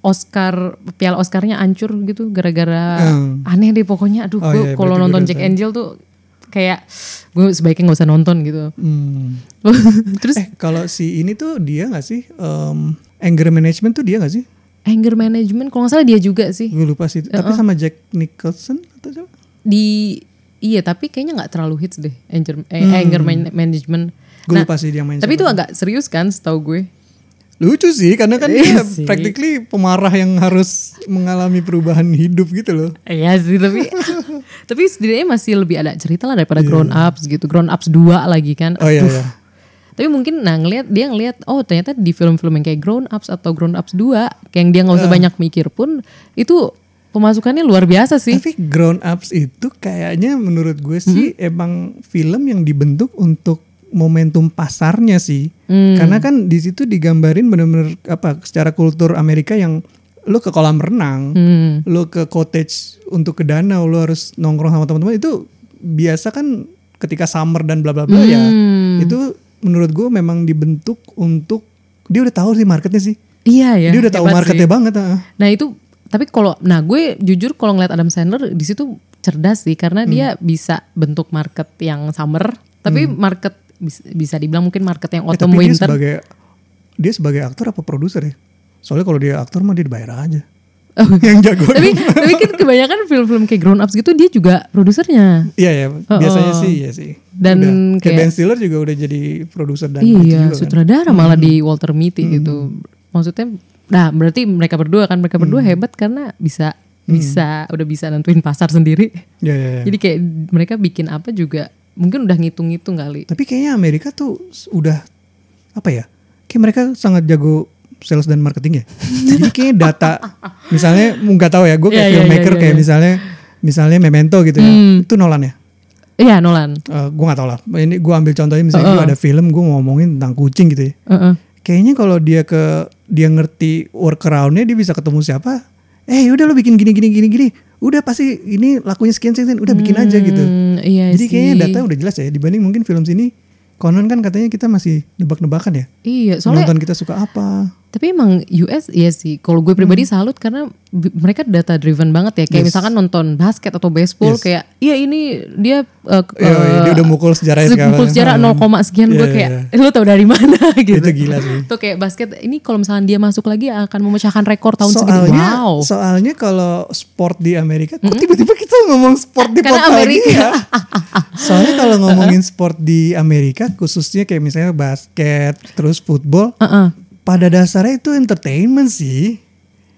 Oscar piala Oscarnya hancur gitu gara-gara Hmm. aneh deh pokoknya. Aduh, Oh, gue iya, kalau nonton Jack. Angel tuh kayak gue sebaiknya nggak usah nonton gitu. Hmm. Terus Eh, kalau si ini tuh dia nggak sih? Em, anger management tuh dia nggak sih? Anger management kalau nggak salah dia juga sih Gue lupa sih. Tapi sama Jack Nicholson atau siapa? di iya tapi kayaknya nggak terlalu hits deh anger eh, Hmm. anger man- management. Gue Nah, lupa sih dia main tapi itu agak serius kan setahu gue. Lucu sih karena kan Iya dia sih. practically pemarah yang harus mengalami perubahan hidup gitu loh. Iya sih tapi tapi setidaknya masih lebih ada cerita lah Iya. daripada grown ups gitu. Grown ups 2 lagi kan. Oh iya iya. Tapi mungkin nah ngelihat dia ngelihat oh ternyata di film-film yang kayak grown ups atau grown ups 2 kayak yang dia nggak usah banyak mikir pun itu pemasukannya luar biasa sih. Tapi grown ups itu kayaknya menurut gue sih Mm-hmm. emang film yang dibentuk untuk momentum pasarnya sih. Hmm. Karena kan di situ digambarin bener-bener apa secara kultur Amerika yang lu ke kolam renang, Hmm. lu ke cottage untuk ke danau, lu harus nongkrong sama teman-teman itu biasa kan ketika summer dan bla bla bla ya. Hmm. Itu menurut gue memang dibentuk untuk dia udah tahu sih marketnya sih. Iya ya. dia udah tahu marketnya sih. banget. ah. Nah itu tapi kalau nah gue jujur kalau ngeliat Adam Sandler di situ cerdas sih karena dia Hmm. bisa bentuk market yang summer tapi market bis- bisa dibilang mungkin market yang Eh, autumn tapi dia winter. sebagai dia sebagai aktor apa produser ya? Soalnya kalau dia aktor mah dia dibayar aja. Oh. yang jago. tapi tapi kan kebanyakan film-film kayak grown ups gitu dia juga produsernya. Iya ya, biasanya sih iya sih. Dan Udah. kayak Ben Stiller juga udah jadi produser dan Iya, juga kan. sutradara malah di Walter Mitty gitu. Maksudnya, nah berarti mereka berdua kan mereka berdua hebat karena bisa bisa udah bisa nentuin pasar sendiri. Iya iya. iya. Jadi kayak mereka bikin apa juga mungkin udah ngitung-ngitung kali. Tapi kayaknya Amerika tuh udah apa ya? Kayak mereka sangat jago sales dan marketing ya. Jadi kayaknya data misalnya nggak tahu ya, gue kayak Iya, iya, filmmaker iya, iya, kayak iya. misalnya misalnya Memento gitu ya. Itu Nolan ya. Iya Nolan. Eh gue nggak tahu lah. Ini gue ambil contohnya misalnya Uh-uh. gua ada film gue ngomongin tentang kucing gitu ya. Heeh. Kayaknya kalau dia ke dia ngerti workaroundnya dia bisa ketemu siapa. Eh udah lo bikin gini gini gini gini. Udah pasti ini lakunya sekian sekian. Udah bikin aja gitu. Hmm, iya Jadi sih. kayaknya data udah jelas ya dibanding mungkin film sini. Konon kan katanya kita masih nebak-nebakan ya. Iya, soalnya Nonton kita suka apa. tapi emang US iya sih. Kalau gue pribadi salut karena mereka data driven banget ya. Kayak. Yes. misalkan nonton basket atau baseball Yes. kayak iya ini dia uh, Iya, iya, dia udah mukul sekarang. Mukul sejarah Hmm. 0, sekian gue Iya, kayak iya. lu tau dari mana gitu. Itu gila sih. Tuh kayak basket ini kalau misalnya dia masuk lagi akan memecahkan rekor tahun segitu. Soalnya, Wow. soalnya kalau sport di Amerika, kok tiba-tiba kita ngomong sport di Karena pot lagi Amerika. ya? Soalnya kalau ngomongin sport di Amerika, khususnya kayak misalnya basket, terus football, Heeh. pada dasarnya itu entertainment sih.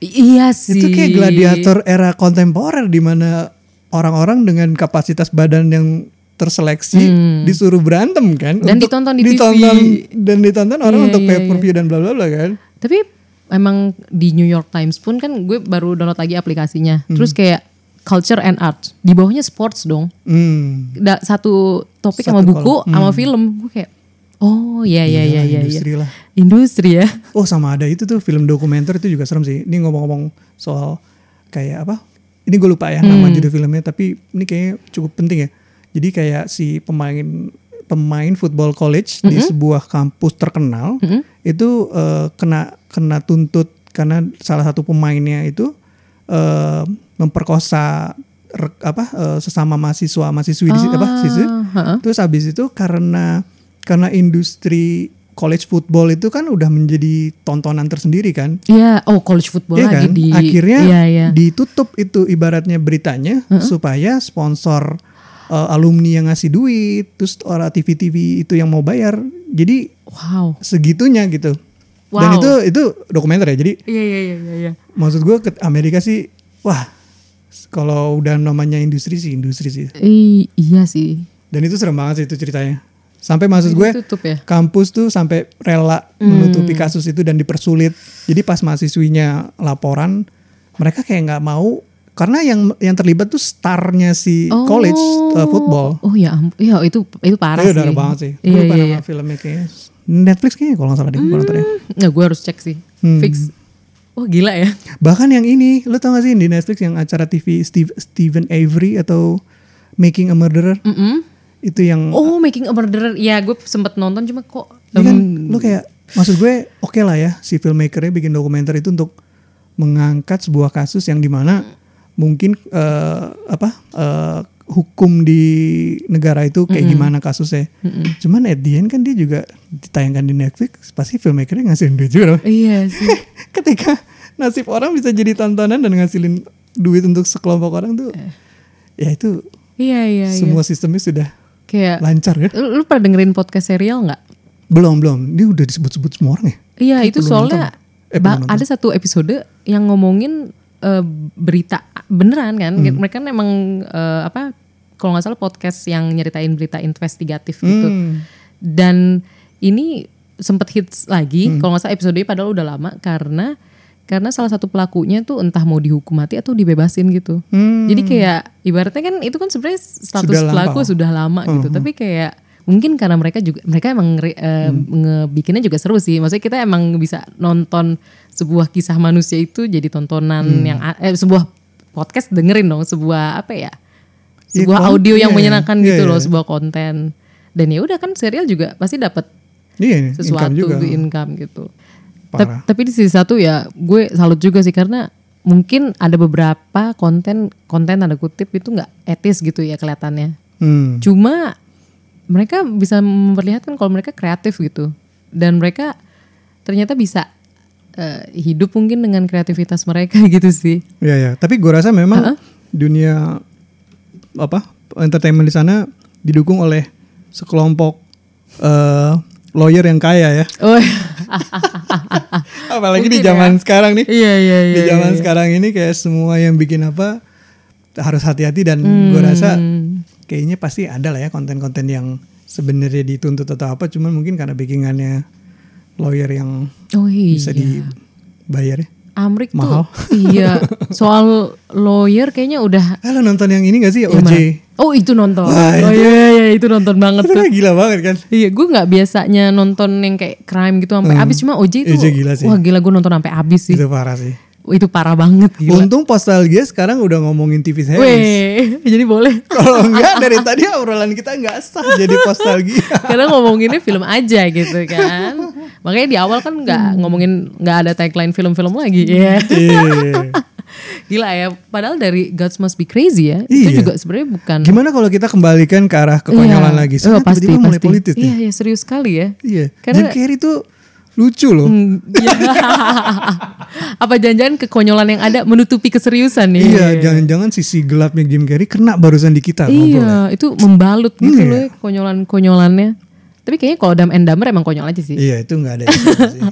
Iya sih. Itu kayak gladiator era kontemporer di mana orang-orang dengan kapasitas badan yang terseleksi disuruh berantem kan Hmm. Dan untuk ditonton di TV. ditonton dan ditonton orang Iya, untuk iya, pay per view dan bla bla bla kan. Tapi emang di New York Times pun kan gue baru download lagi aplikasinya. Hmm. Terus kayak culture and art. Di bawahnya sports dong. Hmm. Da, satu topik Satu sama buku kolom. sama film. Gue kayak oh iya iya iya iya. iya. industri lah. Industri ya. Oh sama ada itu tuh film dokumenter itu juga serem sih. Ini ngomong-ngomong soal kayak apa? Ini gue lupa ya nama Hmm. judul filmnya. Tapi ini kayaknya cukup penting ya. Jadi kayak si pemain pemain football college di sebuah kampus terkenal itu eh, kena kena tuntut karena salah satu pemainnya itu eh, memperkosa re- apa eh, sesama mahasiswa mahasiswi di situ apa siswi. Ah, heeh. Terus habis itu karena karena industri college football itu kan udah menjadi tontonan tersendiri kan. Iya, oh college football Iya lagi kan? di Akhirnya Iya, iya. ditutup itu ibaratnya beritanya supaya sponsor uh, alumni yang ngasih duit, terus orang TV-TV itu yang mau bayar. Jadi Wow. segitunya gitu. Dan Wow. itu itu dokumenter ya. Jadi Iya iya iya iya. iya. maksud gue ke Amerika sih, wah kalau udah namanya industri sih industri sih. I- iya sih. Dan itu serem banget sih itu ceritanya. Sampai maksud gue Tutup ya. kampus tuh sampai rela menutupi kasus itu dan dipersulit. Jadi pas mahasiswinya laporan, mereka kayak nggak mau karena yang yang terlibat tuh starnya si college uh, football. Oh ya, iya itu itu parah Itu sih. darah banget sih. Iya lupa iya. nama filmnya kayaknya. Netflix kayaknya kalau nggak salah deh. gue nonton ya. Nggak, gue harus cek sih. Hmm. Fix. Oh gila ya. Bahkan yang ini, lo tau gak sih di Netflix yang acara TV Steve, Stephen Avery atau Making a Murderer? Mm-mm. Itu yang Oh Making a Murderer. Ya gue sempet nonton cuma kok. Ini kan lu kayak maksud gue oke lah ya si filmmakernya bikin dokumenter itu untuk mengangkat sebuah kasus yang di mana mungkin eh, apa eh, hukum di negara itu kayak gimana kasusnya. Cuman at the end kan dia juga ditayangkan di Netflix pasti filmmakernya ngasihin duit juga. Iya sih. Ketika nasib orang bisa jadi tontonan dan ngasilin duit untuk sekelompok orang tuh ya itu iya iya iya. semua sistemnya sudah Kayak lancar kan? lu, lu pernah dengerin podcast serial nggak? Belum belum. Ini udah disebut-sebut semua orang ya. Iya itu soalnya nonton. Eh, ba- perlu nonton. ada satu episode yang ngomongin eh, berita beneran kan. Hmm. Mereka kan emang eh, apa kalau nggak salah podcast yang nyeritain berita investigatif gitu. Hmm. Dan ini sempet hits lagi Hmm. kalau nggak salah episode padahal udah lama karena karena salah satu pelakunya tuh entah mau dihukum mati atau dibebasin gitu. Hmm. Jadi kayak ibaratnya kan itu kan sebenarnya status Sudah pelaku lampau. sudah lama gitu. Tapi kayak mungkin karena mereka juga mereka emang re- eh, ngebikinnya juga seru sih. Maksudnya kita emang bisa nonton sebuah kisah manusia itu jadi tontonan yang a- eh, sebuah podcast dengerin dong sebuah apa ya? Sebuah kon- audio yang menyenangkan iya, gitu iya. loh, sebuah konten. Dan ya udah kan serial juga pasti dapat Iya, sesuatu income juga. income gitu. Parah. Tapi di sisi satu ya gue salut juga sih karena mungkin ada beberapa konten konten tanda kutip itu nggak etis gitu ya kelihatannya. Hmm. Cuma mereka bisa memperlihatkan kalau mereka kreatif gitu dan mereka ternyata bisa eh, hidup mungkin dengan kreativitas mereka gitu sih. Iya ya, tapi gue rasa memang dunia apa entertainment di sana didukung oleh sekelompok eh, lawyer yang kaya ya. Oh Apalagi di Mungkin zaman sekarang nih. iya iya iya. di zaman sekarang ini kayak semua yang bikin apa harus hati-hati dan Hmm. gue rasa kayaknya pasti ada lah ya konten-konten yang sebenarnya dituntut atau apa, cuman mungkin karena backingannya lawyer yang Oh iya. bisa dibayar ya. Amrik Mahal. tuh iya soal lawyer kayaknya udah Ah, lo nonton yang ini gak sih OJ? mana? Oh itu nonton. Wah, oh iya, iya itu nonton banget Itu tuh. kan gila banget kan? Iya, gue nggak biasanya nonton yang kayak crime gitu sampai Hmm. habis cuma OJ itu. OJ gila sih. Wah gila gue nonton sampai habis sih. Itu parah sih. Itu parah banget gila. Untung Postalgia sekarang udah ngomongin TV series. Weh, jadi boleh. Kalau enggak dari tadi obrolan kita enggak sah jadi Postalgia. Karena ngomonginnya film aja gitu kan. Makanya di awal kan nggak ngomongin nggak ada tagline film-film lagi. Iya. Iya. Gila ya. Padahal dari Gods Must Be Crazy ya. Iya. Itu juga sebenarnya bukan. Gimana kalau kita kembalikan ke arah kekonyolan Iya. lagi? Oh, Sekarang pasti tiba-tiba mulai pasti. politis. Iya iya serius sekali ya. Iya. Karena- Jim Carrey tuh lucu loh. Hmm, iya. Apa jangan-jangan kekonyolan yang ada menutupi keseriusan nih? Iya, jangan-jangan sisi gelapnya Jim Carrey kena barusan di kita ya. Iya, itu membalut gitu Iya. loh ya, konyolan-konyolannya. Tapi kayaknya kalau Dumb and Dumber emang konyol aja sih. Iya, itu enggak ada sih.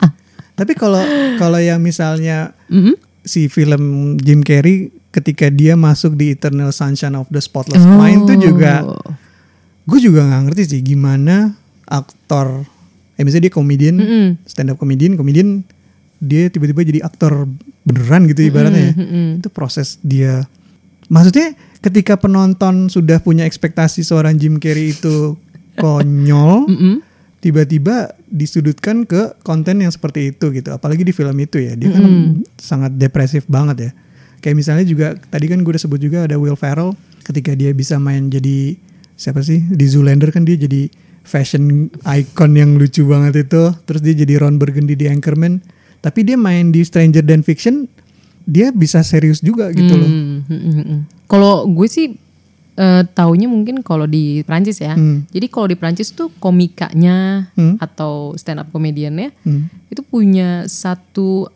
Tapi kalau kalau yang misalnya Mm-mm. si film Jim Carrey ketika dia masuk di Eternal Sunshine of the Spotless Oh. Mind tuh juga gue juga nggak ngerti sih gimana aktor eh misalnya dia komedian Mm-mm. stand up comedian komedian dia tiba-tiba jadi aktor beneran gitu ibaratnya ya. Mm-mm. itu proses dia maksudnya ketika penonton sudah punya ekspektasi seorang Jim Carrey itu konyol tiba-tiba disudutkan ke konten yang seperti itu gitu. Apalagi di film itu ya. Dia kan sangat depresif banget ya. Kayak misalnya juga tadi kan gue udah sebut juga ada Will Ferrell ketika dia bisa main jadi siapa sih? Di Zoolander kan dia jadi fashion icon yang lucu banget itu. Terus dia jadi Ron Burgundy di Anchorman. Tapi dia main di Stranger Than Fiction dia bisa serius juga gitu loh. Mm, mm. Kalau gue sih eh, taunya mungkin kalau di Prancis ya. Hmm. Jadi kalau di Prancis tuh komikanya Hmm. atau stand up komediannya Hmm. itu punya satu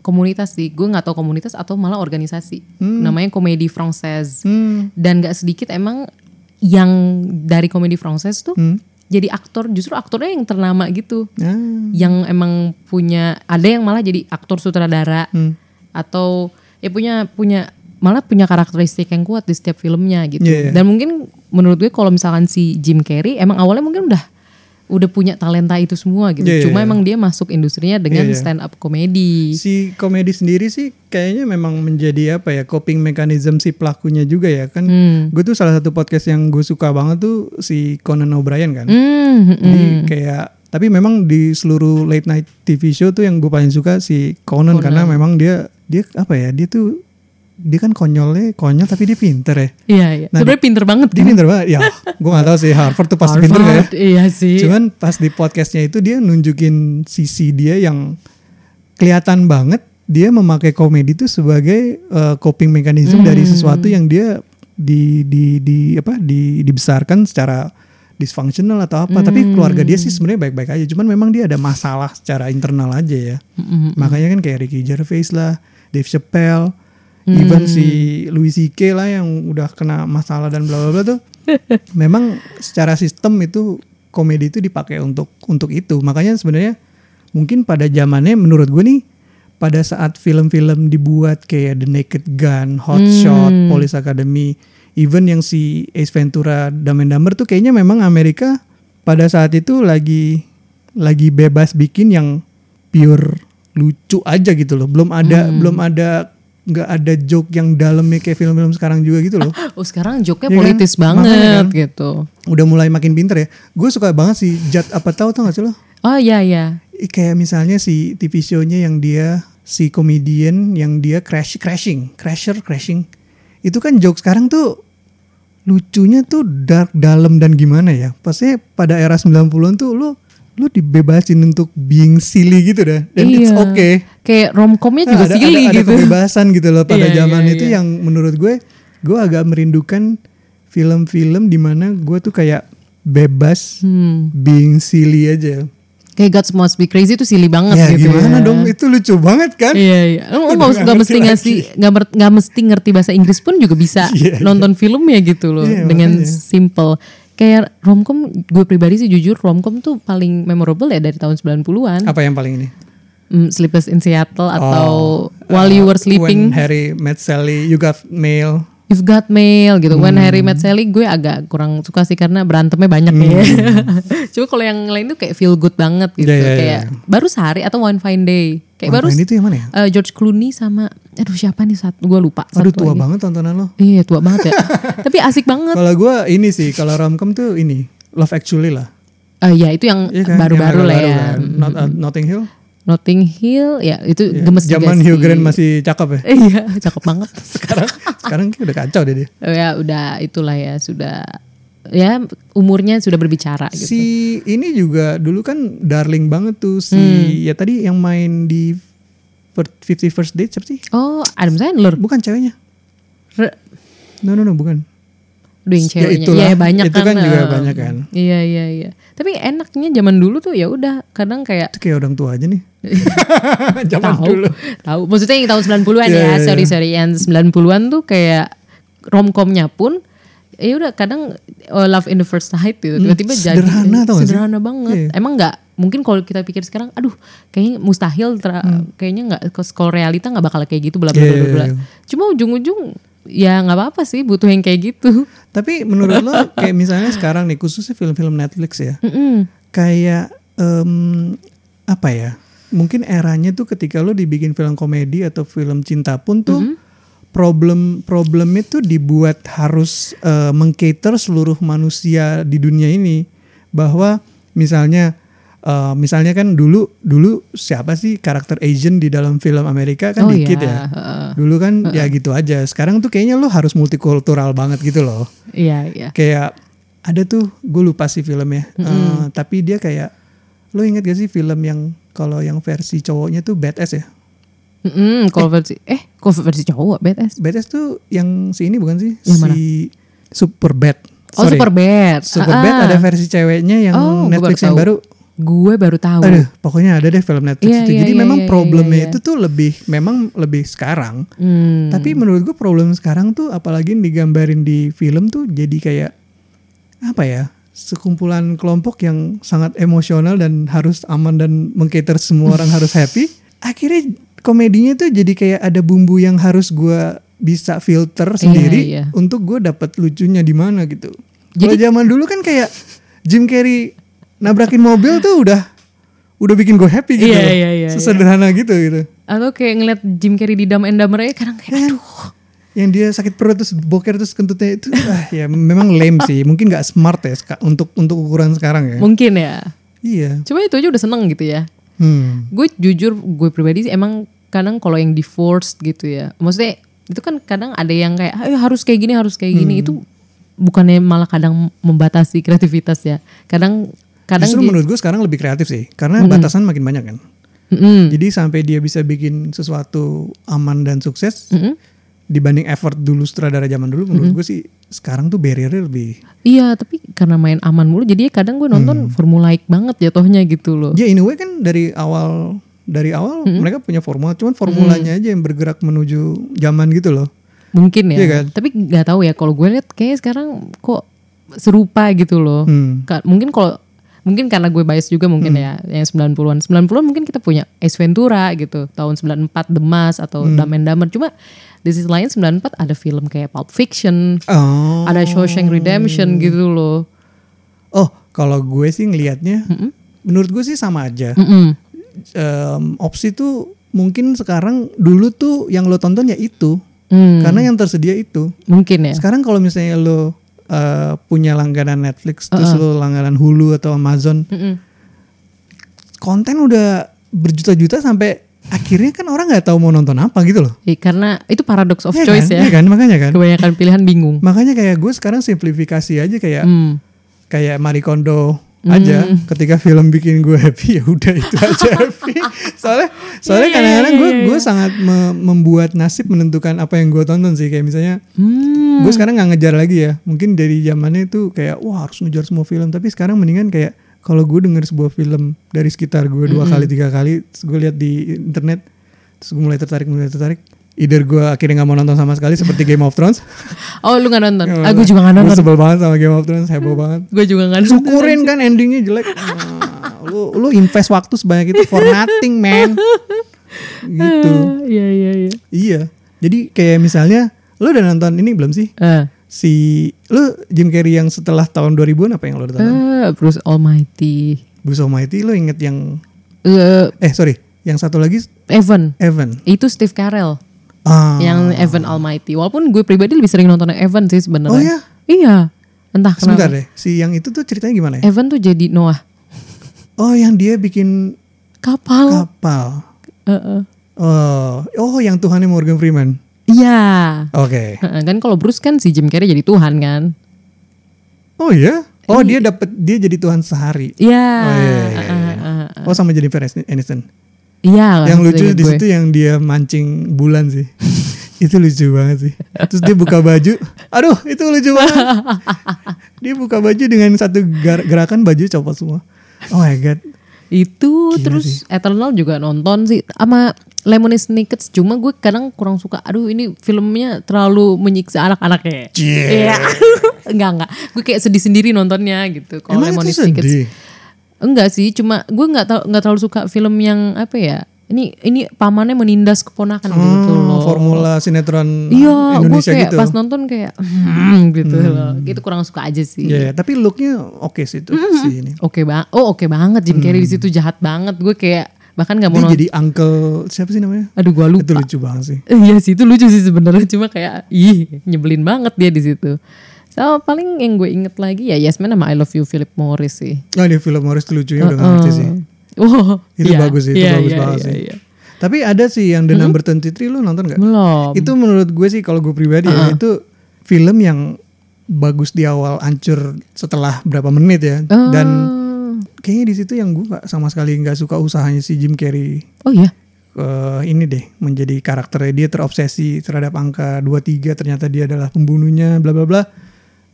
komunitas sih. Gue nggak tahu komunitas atau malah organisasi. Namanya Comédie Française. Hmm. Dan gak sedikit emang yang dari Comédie Française tuh Hmm. jadi aktor justru aktornya yang ternama gitu. Ah. Yang emang punya ada yang malah jadi aktor sutradara Hmm. atau ya punya punya malah punya karakteristik yang kuat di setiap filmnya gitu. Iya, iya. Dan mungkin menurut gue kalau misalkan si Jim Carrey emang awalnya mungkin udah udah punya talenta itu semua gitu. Iya, Cuma iya. emang dia masuk industrinya dengan Iya, iya. stand up komedi. si komedi sendiri sih kayaknya memang menjadi apa ya coping mechanism si pelakunya juga ya kan Hmm. gue tuh salah satu podcast yang gue suka banget tuh si Conan O'Brien kan Hmm, hmm, jadi hmm. kayak tapi memang di seluruh late night TV show tuh yang gue paling suka si Conan, Conan. karena memang dia dia apa ya dia tuh dia kan konyolnya konyol tapi dia pinter ya Iya, iya. Nah, Sebenarnya pinter banget dia kan. pinter banget ya gue gak tahu sih Harvard tuh pasti pinter gak ya Iya sih. Cuman pas di podcastnya itu dia nunjukin sisi dia yang kelihatan banget dia memakai komedi itu sebagai uh, coping mechanism dari Hmm. sesuatu yang dia di di di apa di dibesarkan secara dysfunctional atau apa tapi Hmm. keluarga dia sih sebenarnya baik-baik aja cuman memang dia ada masalah secara internal aja ya Mm-mm. makanya kan kayak Ricky Gervais lah Dave Chappelle Hmm. even si Louis C.K. lah yang udah kena masalah dan bla bla bla tuh memang secara sistem itu komedi itu dipakai untuk untuk itu makanya sebenarnya mungkin pada zamannya menurut gue nih pada saat film-film dibuat kayak The Naked Gun, Hot Hmm. Shot, Police Academy, even yang si Ace Ventura, Dumb and Dumber tuh kayaknya memang Amerika pada saat itu lagi lagi bebas bikin yang pure lucu aja gitu loh. Belum ada Hmm. belum ada nggak ada joke yang dalamnya kayak film-film sekarang juga gitu loh. Oh sekarang joke-nya Iya kan? politis Makanya banget kan. gitu. Udah mulai makin pinter ya. Gue suka banget sih Jad apa tahu tau gak sih lo? Oh iya iya. Kayak misalnya si TV show-nya yang dia si komedian yang dia crash crashing, crasher crashing. Itu kan joke sekarang tuh lucunya tuh dark dalam dan gimana ya. Pasti pada era 90-an tuh lu lu dibebasin untuk being silly gitu dah. Dan it's Iya. okay. Kayak romcomnya Nah, juga ada, silly ada, ada gitu. kebebasan gitu loh pada Iya, iya, zaman itu iya. yang menurut gue gue agak merindukan film-film di mana gue tuh kayak bebas Hmm. being silly aja. Kayak Gods Must Be Crazy itu silly banget ya gitu gimana ya. dong itu lucu banget kan? Iya iya. Lu nggak nggak mesti ngerti ngasih nggak mesti ngerti bahasa Inggris pun juga bisa Iya, iya. nonton filmnya gitu loh Iya, dengan makanya. simple. Kayak romcom gue pribadi sih jujur romcom tuh paling memorable ya dari tahun 90-an. Apa yang paling ini? Hmm, Sleepless in Seattle atau Oh, While You Were uh, Sleeping. When Harry met Sally, You Got Mail. You've Got Mail gitu. When Hmm. Harry Met Sally gue agak kurang suka sih karena berantemnya banyak ya. Cuma kalau yang lain tuh kayak feel good banget gitu. Hmm. Iya, iya, kayak baru sehari atau One Fine Day. Kayak baru One Fine Day itu yang mana ya? eh, George Clooney sama aduh siapa nih satu gue lupa Aduh satu tua lagi. banget tontonan lo. Iya tua banget ya. Tapi asik banget. Kalau gue ini sih, kalau romcom tuh ini Love Actually lah. Eh ya itu yang Iya kan? baru-baru Yang lah baru ya. kan. Not, uh, Notting Hill. Notting Hill ya itu Ya, gemes juga Zaman Hugh. Grant masih cakep ya. Iya cakep banget. Sekarang sekarang udah kacau deh dia. Oh, ya udah itulah ya sudah ya umurnya sudah berbicara gitu. Si ini juga dulu kan darling banget tuh si Hmm. ya tadi yang main di Fifty First Date siapa sih? Oh Adam Sandler. Bukan ceweknya. Re- No no no bukan. Yang Ya, ceweknya. itulah. Iya banyak Itu kan juga eh, banyak kan. Iya iya iya. Tapi enaknya zaman dulu tuh ya udah kadang kayak Itu kayak orang tua aja nih. Zaman tahu dulu. tahu maksudnya yang tahun 90-an Iya, ya. iya, iya. Sorry sorry yang 90-an tuh kayak romcomnya pun ya udah kadang oh, love in the first sight gitu tiba-tiba jadi Hmm, sederhana tau gak sih? sederhana banget Iya. emang nggak mungkin kalau kita pikir sekarang aduh kayaknya mustahil ter- kayaknya nggak kalau realita nggak bakal kayak gitu bla bla Hmm. Iya, bla cuma ujung-ujung ya nggak apa-apa sih butuh yang kayak gitu Tapi menurut lo kayak misalnya sekarang nih khususnya film-film Netflix ya. Mm-mm. Kayak em, apa ya? Mungkin eranya tuh ketika lo dibikin film komedi atau film cinta pun tuh Mm-hmm. problem problemnya tuh dibuat harus eh, mengcater seluruh manusia di dunia ini bahwa misalnya eh, misalnya kan dulu dulu siapa sih karakter Asian di dalam film Amerika kan Oh dikit iya, ya. heeh. Dulu kan ya gitu aja. Sekarang tuh kayaknya lo harus multikultural banget gitu loh. iya iya Kayak ada tuh gue lupa sih filmnya. Eh, tapi dia kayak lo inget gak sih film yang kalau yang versi cowoknya tuh badass ya? Mm-mm, kalau versi eh kalau versi cowok badass Badass tuh yang si ini bukan sih? Yang mana? si Super Bad. oh Sorry. super bad Super Ah, Bad ada versi ceweknya yang Oh, Netflix yang tahu. baru. Gue baru tahu Aduh, pokoknya ada deh film Netflix Iya, itu. iya, Jadi iya, memang iya, problemnya iya, iya. itu tuh lebih memang lebih sekarang. Hmm. Tapi menurut gue problem sekarang tuh apalagi digambarin di film tuh jadi kayak apa ya? Sekumpulan kelompok yang sangat emosional dan harus aman dan mengcater semua orang harus happy. Akhirnya komedinya tuh jadi kayak ada bumbu yang harus gue bisa filter sendiri iya. untuk gue dapat lucunya di mana gitu. Kalau zaman dulu kan kayak Jim Carrey nabrakin mobil tuh udah udah bikin gue happy gitu. Iya, loh. iya, iya, Sesederhana gitu gitu. atau kayak ngeliat Jim Carrey di Dumb and Dumber aja kadang kayak aduh yang dia sakit perut terus boker terus kentutnya itu ah, ya memang lame sih mungkin nggak smart ya untuk untuk ukuran sekarang ya mungkin ya iya cuma itu aja udah seneng gitu ya hmm. gue jujur gue pribadi sih emang kadang kalau yang di forced gitu ya maksudnya itu kan kadang ada yang kayak ayo harus kayak gini harus kayak Hmm. gini itu bukannya malah kadang membatasi kreativitas ya kadang kadang justru di- menurut gue sekarang lebih kreatif sih karena batasan makin banyak kan Mm-mm. jadi sampai dia bisa bikin sesuatu aman dan sukses Mm-mm. dibanding effort dulu sutradara zaman dulu menurut gue sih sekarang tuh barriernya lebih Iya, tapi karena main aman mulu, jadi kadang gue Hmm. nonton formulaik banget jatuhnya gitu loh. ya in a way kan dari awal dari awal mereka punya formula cuman formulanya aja yang bergerak menuju zaman gitu loh Mungkin ya. Iya kan? Tapi nggak tahu ya. Kalau gue lihat kayaknya sekarang kok serupa gitu loh. Hmm. Mungkin kalau mungkin karena gue bias juga mungkin ya yang 90-an 90-an mungkin kita punya Ace Ventura gitu tahun 94 The Mask atau Dumb and Dumber cuma di sisi lain 94 ada film kayak Pulp Fiction Oh. ada Shawshank Redemption gitu loh. Oh, kalau gue sih ngelihatnya, menurut gue sih sama aja. Mm-mm. Em, opsi tuh mungkin sekarang dulu tuh yang lo tonton ya itu, Hmm, karena yang tersedia itu. mungkin ya. Sekarang kalau misalnya lo eh, punya langganan Netflix, terus lo langganan Hulu atau Amazon, Mm-mm. konten udah berjuta-juta sampai akhirnya kan orang nggak tahu mau nonton apa gitu loh. Eh, karena itu paradox of Iya choice kan? ya Iya kan? Makanya kan. kebanyakan pilihan bingung Makanya kayak gue sekarang simplifikasi aja kayak Hmm. kayak Marie Kondo aja ketika film bikin gue happy ya udah itu aja happy. Soalnya soalnya Iya, iya, kadang-kadang iya, gue iya, gue sangat me- membuat nasib menentukan apa yang gue tonton sih. Kayak misalnya Hmm. gue sekarang nggak ngejar lagi ya. Mungkin dari zamannya itu kayak wah harus ngejar semua film. Tapi sekarang mendingan kayak kalau gue denger sebuah film dari sekitar gue dua kali tiga kali gue lihat di internet terus gue mulai tertarik mulai tertarik either gue akhirnya nggak mau nonton sama sekali seperti Game of Thrones. Oh lu gak nonton? Ah gue juga gak gue nonton. Sebel banget sama Game of Thrones heboh banget. Gue juga gak nonton. Syukurin kan endingnya jelek. Nah, lu lu invest waktu sebanyak itu for nothing man. Gitu. Iya iya iya. Iya. Jadi kayak misalnya lu udah nonton ini belum sih? Eh, si lu Jim Carrey yang setelah tahun 2000-an apa yang lu udah tonton? Eh, Bruce Almighty. Bruce Almighty lu inget yang Eh, eh sorry. Yang satu lagi? Evan. Evan. Itu Steve Carell ah. Yang Evan Almighty. Walaupun gue pribadi lebih sering nonton Evan sih sebenarnya. Oh ya? iya. Entah sebentar kenapa deh si yang itu tuh ceritanya gimana ya? Evan tuh jadi Noah. Oh yang dia bikin kapal. kapal. Eh. oh oh yang Tuhannya Morgan Freeman. Iya. Oke. Heeh, kan kalau Bruce kan si Jim Carrey jadi Tuhan kan? Oh iya? Oh dia dapat dia jadi Tuhan sehari. Iya. Oh, iya, iya, iya, Heeh, iya. heeh. Oh sama Jennifer Aniston. Iya yang lucu di situ yang dia mancing bulan sih. itu lucu banget sih. Terus dia buka baju. Aduh, itu lucu banget. dia buka baju dengan satu gerakan baju copot semua. Oh my god. Itu Gila terus Eternal juga nonton sih sama Lemony Snicket cuma gue kadang kurang suka aduh ini filmnya terlalu menyiksa anak-anak ya. Iya. enggak enggak. Gue kayak sedih sendiri nontonnya gitu. Kalau Lemony itu Snicket. sedih? Enggak sih, cuma gue nggak tau nggak terlalu suka film yang apa ya. Ini ini pamannya menindas keponakan gitu Hmm, loh. formula sinetron Iya, gue Indonesia kayak gitu. pas nonton kayak hmm, gitu loh. Gitu kurang suka aja sih. Iya, tapi looknya oke sih itu si ini. Oke bang, oh oke banget Jim Carrey di situ jahat banget. Gue kayak bahkan nggak mau Dia nonton. jadi uncle siapa sih namanya? Aduh gue lupa. Itu lucu banget sih. Iya sih itu lucu sih sebenarnya cuma kayak ih nyebelin banget dia di situ. So paling yang gue inget lagi ya Yes Man sama I Love You Philip Morris sih. Oh, di film Morris lucunya udah gak ngerti sih. Wow, Itu iya, bagus sih, itu iya, bagus iya, banget iya, sih. iya. Tapi ada sih yang The Number 23 lu nonton gak? Belum. Itu menurut gue sih kalau gue pribadi ya itu film yang bagus di awal hancur setelah berapa menit ya. Dan Ah. kayaknya di situ yang gue nggak sama sekali nggak suka usahanya si Jim Carrey oh iya. eh, ini deh menjadi karakternya dia terobsesi terhadap angka 23 ternyata dia adalah pembunuhnya bla bla bla.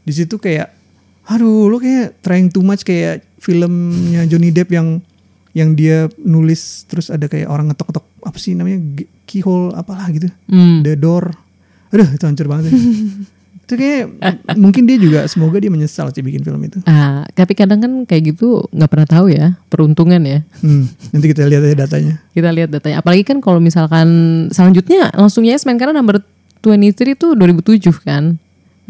Di situ kayak aduh lo kayak trying too much kayak filmnya Johnny Depp yang yang dia nulis terus ada kayak orang ngetok-ngetok apa sih namanya keyhole apalah gitu. Hmm. The Door. Aduh itu hancur banget. ya. itu kayak mungkin dia juga semoga dia menyesal sih bikin film itu. Ah, tapi kadang kan kayak gitu nggak pernah tahu ya peruntungan ya. Hmm, nanti kita lihat aja datanya. Kita lihat datanya. Apalagi kan kalau misalkan selanjutnya langsung Yes Man karena number 23 itu 2007 kan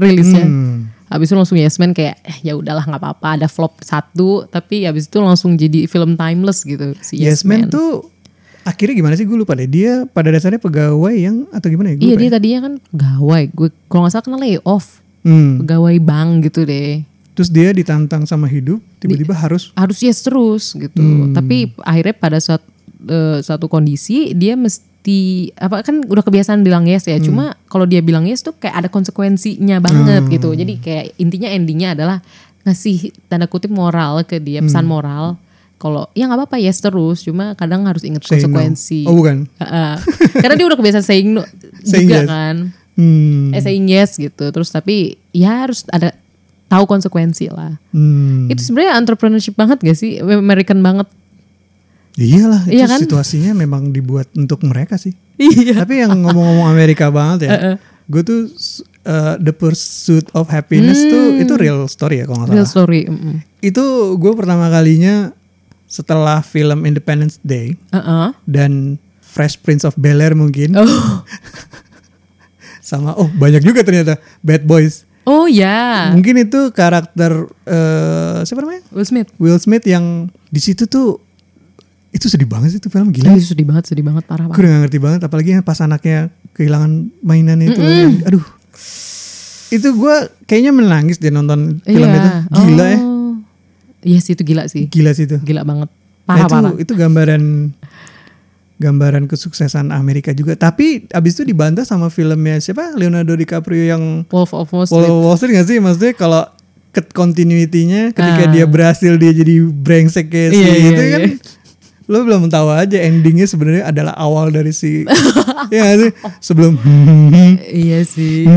rilisnya. Hmm. Habis itu langsung Yes Man kayak eh, ya udahlah nggak apa-apa ada flop satu tapi habis itu langsung jadi film timeless gitu si Yes, Man tuh akhirnya gimana sih gue lupa deh. Dia pada dasarnya pegawai yang atau gimana ya? Gue Iya dia ya. tadinya kan pegawai. Gue kalau nggak salah kena layoff Hmm. pegawai bank gitu deh. Terus dia ditantang sama hidup, tiba-tiba harus Harus yes terus gitu. Hmm. Tapi akhirnya pada suatu satu kondisi dia mesti apa kan udah kebiasaan bilang yes Hmm. ya. Cuma kalau dia bilang yes tuh kayak ada konsekuensinya banget gitu. Jadi kayak intinya endingnya adalah ngasih tanda kutip moral ke dia pesan Hmm. moral. Kalau ya nggak apa-apa yes terus, cuma kadang harus ingat say no. konsekuensi. Oh bukan. Karena dia udah kebiasaan saying no Saying juga yes. kan. Hmm. Eh saying yes gitu. Terus tapi ya harus ada tahu konsekuensi lah. Hmm. Itu sebenarnya entrepreneurship banget gak sih? American banget. Iyalah, itu Iya kan? situasinya memang dibuat untuk mereka sih. Iya. Tapi yang ngomong-ngomong Amerika banget ya. gue tuh uh, The Pursuit of Happiness tuh itu real story ya kalau nggak Hmm. Real salah. story. mm-mm. Itu gue pertama kalinya setelah film Independence Day Uh-uh. dan Fresh Prince of Bel Air mungkin Oh. sama oh banyak juga ternyata Bad Boys. oh ya. Mungkin itu karakter eh siapa namanya? Will Smith. Will Smith yang di situ tuh itu sedih banget sih itu film gila. Gila, sedih banget, sedih banget, parah Gue banget. udah gak ngerti banget apalagi yang pas anaknya kehilangan mainannya itu. yang- aduh. Itu gue kayaknya menangis dia nonton film itu. Gila ya. Oh. Iya sih itu gila sih. Gila sih itu. Gila banget. Nah, Parah itu parah. itu gambaran gambaran kesuksesan Amerika juga. Tapi abis itu dibantah sama filmnya siapa? Leonardo DiCaprio yang Wolf of Wall Street. Wall, Wall Street gak sih? Maksudnya kalau ke continuity-nya ketika Ah. dia berhasil dia jadi brengsek kayak si Iya, iya, itu kan iya. Lo belum tahu aja endingnya sebenarnya adalah awal dari si ya sih sebelum Iya sih.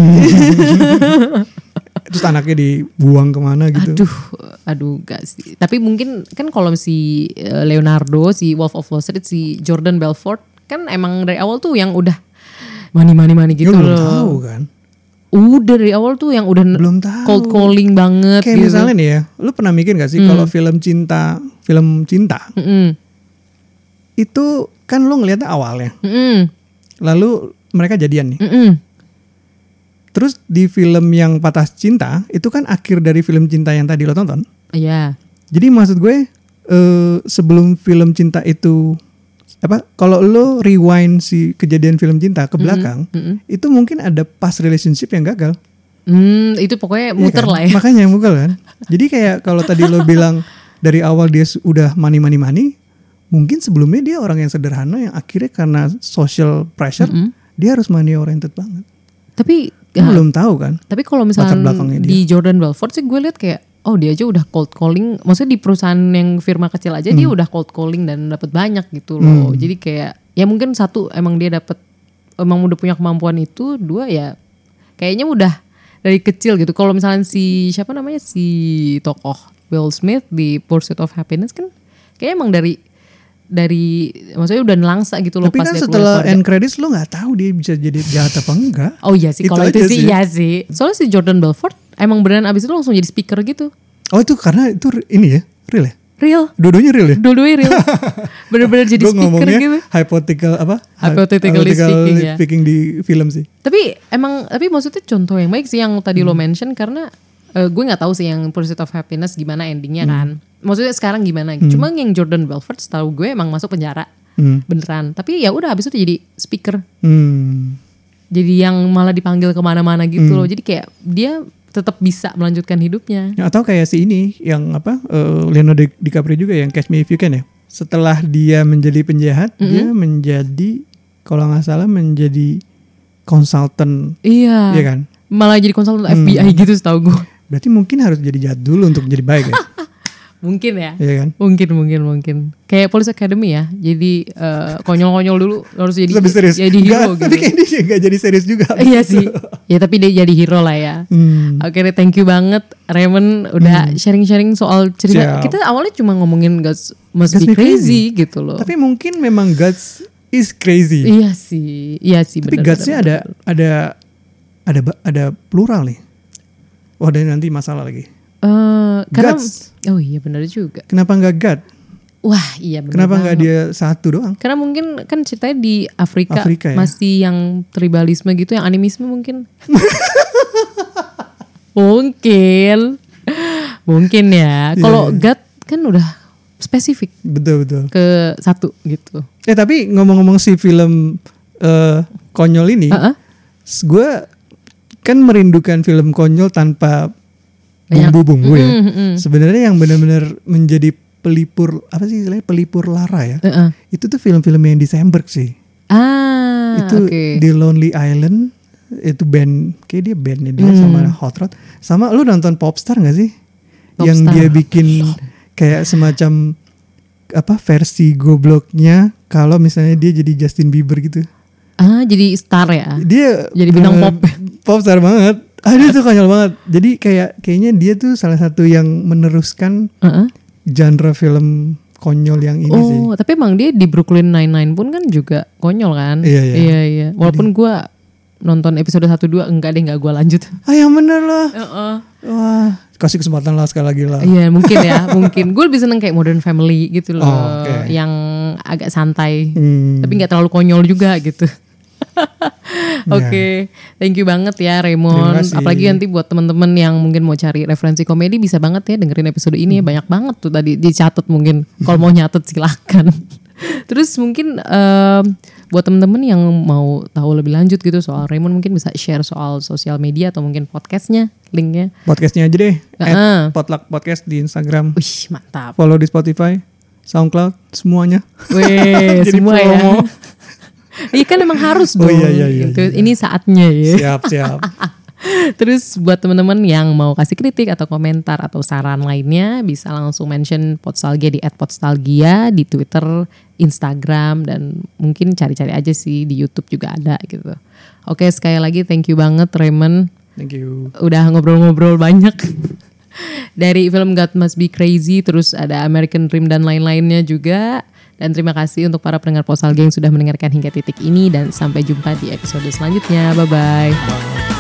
terus anaknya dibuang ke mana gitu Aduh, aduh gak sih. Tapi mungkin kan kalau si eh, Leonardo, si Wolf of Wall Street, si Jordan Belfort kan emang dari awal tuh yang udah money money Lo gitu belum loh. tahu kan Udah dari awal tuh yang udah belum tahu cold calling banget kayak gitu. misalnya nih ya lu pernah mikir gak sih kalau film cinta film cinta Mm-mm. Itu kan lu ngeliatnya awalnya Mm-mm. lalu mereka jadian nih Mm-mm. terus di film yang patah cinta itu kan akhir dari film cinta yang tadi lo tonton Iya. Jadi maksud gue eh, sebelum film cinta itu apa? Kalau lo rewind si kejadian film cinta ke belakang, Mm-mm. itu mungkin ada past relationship yang gagal. Hmm, itu pokoknya Iya muter kan? lah ya. Makanya yang gagal kan. Jadi kayak kalau tadi lo bilang dari awal dia udah money money money, mungkin sebelumnya dia orang yang sederhana yang akhirnya karena social pressure dia harus money oriented banget. Tapi ya, belum tahu kan? tapi kalau misalnya dia. di Jordan Belfort sih gue lihat kayak oh dia aja udah cold calling, maksudnya di perusahaan yang firma kecil aja Hmm. dia udah cold calling dan dapat banyak gitu loh. Jadi kayak ya mungkin satu emang dia dapat emang udah punya kemampuan itu, dua ya kayaknya udah dari kecil gitu. Kalau misalnya si siapa namanya si tokoh Will Smith di Pursuit of Happiness kan kayaknya emang dari dari maksudnya udah nelangsa gitu loh Tapi pas kan setelah keluarga. end credits lo nggak tahu dia bisa jadi jahat apa enggak. Oh iya sih, Itu kalau itu aja sih iya sih. Soalnya si Jordan Belfort emang beneran abis itu langsung jadi speaker gitu. Oh itu karena itu ini ya, real ya? Real. Dua-duanya real ya? Dua-duanya real. Bener-bener jadi speaker ngomongnya gitu. hypothetical apa? Hypothetically speaking, ya. speaking di film sih. Tapi emang, tapi maksudnya contoh yang baik sih yang tadi lo mention karena eh, gue nggak tahu sih yang Pursuit of Happiness gimana endingnya kan. Maksudnya sekarang gimana? Cuma yang Jordan Belfort setahu gue emang masuk penjara. Hmm. Beneran. Tapi ya udah habis itu jadi speaker. Hmm. Jadi yang malah dipanggil ke mana-mana gitu loh. Jadi kayak dia tetap bisa melanjutkan hidupnya. Ya, Atau kayak si ini yang apa? eh, Leonardo Di- DiCaprio juga yang Catch Me If You Can ya. Setelah dia menjadi penjahat, dia menjadi kalau nggak salah menjadi konsultan, Iya. Iya kan? Malah jadi konsultan FBI gitu setahu gue. Berarti mungkin harus jadi jahat dulu untuk jadi baik ya. Mungkin ya. Iya kan? Mungkin mungkin mungkin. Kayak Police Academy ya. Jadi eh, konyol-konyol dulu harus jadi habis serius. jadi hero Nggak, gitu. Tapi kayak dia nggak jadi serius juga. iya sih. Ya tapi dia jadi hero lah ya. Hmm. Oke deh, thank you banget Raymond udah sharing-sharing soal cerita. Siap. Kita awalnya cuma ngomongin Guts Must Be Be Crazy, gitu loh. Tapi mungkin memang guts is crazy. iya sih, iya sih. Tapi benar, gutsnya ada ada ada ada plural nih. Wah, ada nanti masalah lagi. Eh, karena Guts. oh iya benar juga. Kenapa nggak God? Wah iya benar. Kenapa nggak dia satu doang? Karena mungkin kan ceritanya di Afrika, Afrika ya? masih yang tribalisme gitu, yang animisme mungkin. mungkin, mungkin ya. Kalau Iya, iya. God kan udah spesifik Betul betul. ke satu gitu. Eh tapi ngomong-ngomong si film eh, konyol ini, Heeh. gue kan merindukan film konyol tanpa bumbu-bumbu ya. Mm, mm, mm. Sebenarnya yang benar-benar menjadi pelipur apa sih istilahnya pelipur lara ya. Heeh. Itu tuh film-film yang di Sandberg sih. Ah, itu oke. di Lonely Island itu band kayak dia bandnya dia Hmm. sama Hot Rod sama lu nonton Popstar gak sih yang Popstar. dia bikin kayak semacam apa versi gobloknya kalau misalnya dia jadi Justin Bieber gitu Ah, jadi star ya. dia Jadi bintang bener- pop. popstar banget aduh itu konyol banget jadi kayak kayaknya dia tuh salah satu yang meneruskan Heeh. genre film konyol yang ini sih Oh, tapi emang dia di Brooklyn Nine-Nine pun kan juga konyol kan? Iya, iya. Iya, iya. Walaupun gua nonton episode 1 2 enggak deh enggak gue lanjut. Ah yang bener lah. Heeh. Wah, kasih kesempatan lah sekali lagi lah. Iya mungkin ya, mungkin. Gue lebih seneng kayak Modern Family gitu loh, Oh, oke. yang agak santai, Hmm. tapi nggak terlalu konyol juga gitu. Oke, thank you banget ya Raymond. Apalagi nanti buat temen-temen yang mungkin mau cari referensi komedi bisa banget ya dengerin episode ini ya banyak banget tuh tadi dicatat mungkin. Kalau mau nyatet silahkan. Terus mungkin em, buat temen-temen yang mau tahu lebih lanjut gitu soal Raymond mungkin bisa share soal sosial media atau mungkin podcastnya, linknya. Podcastnya aja deh. At Potluck Podcast di Instagram. Wih mantap. Follow di Spotify, SoundCloud, semuanya. Jadi semua ya. Iya kan emang harus Oh, dong. iya, iya, iya, Gitu. iya. Ini saatnya ya. Siap, siap. Terus buat teman-teman yang mau kasih kritik atau komentar atau saran lainnya bisa langsung mention Podstalgia di @podstalgia di Twitter, Instagram dan mungkin cari-cari aja sih di YouTube juga ada gitu. Oke, sekali lagi thank you banget Raymond Thank you. udah ngobrol-ngobrol banyak dari film God Must Be Crazy terus ada American Dream dan lain-lainnya juga dan terima kasih untuk para pendengar Postal yang sudah mendengarkan hingga titik ini. Dan sampai jumpa di episode selanjutnya. Bye bye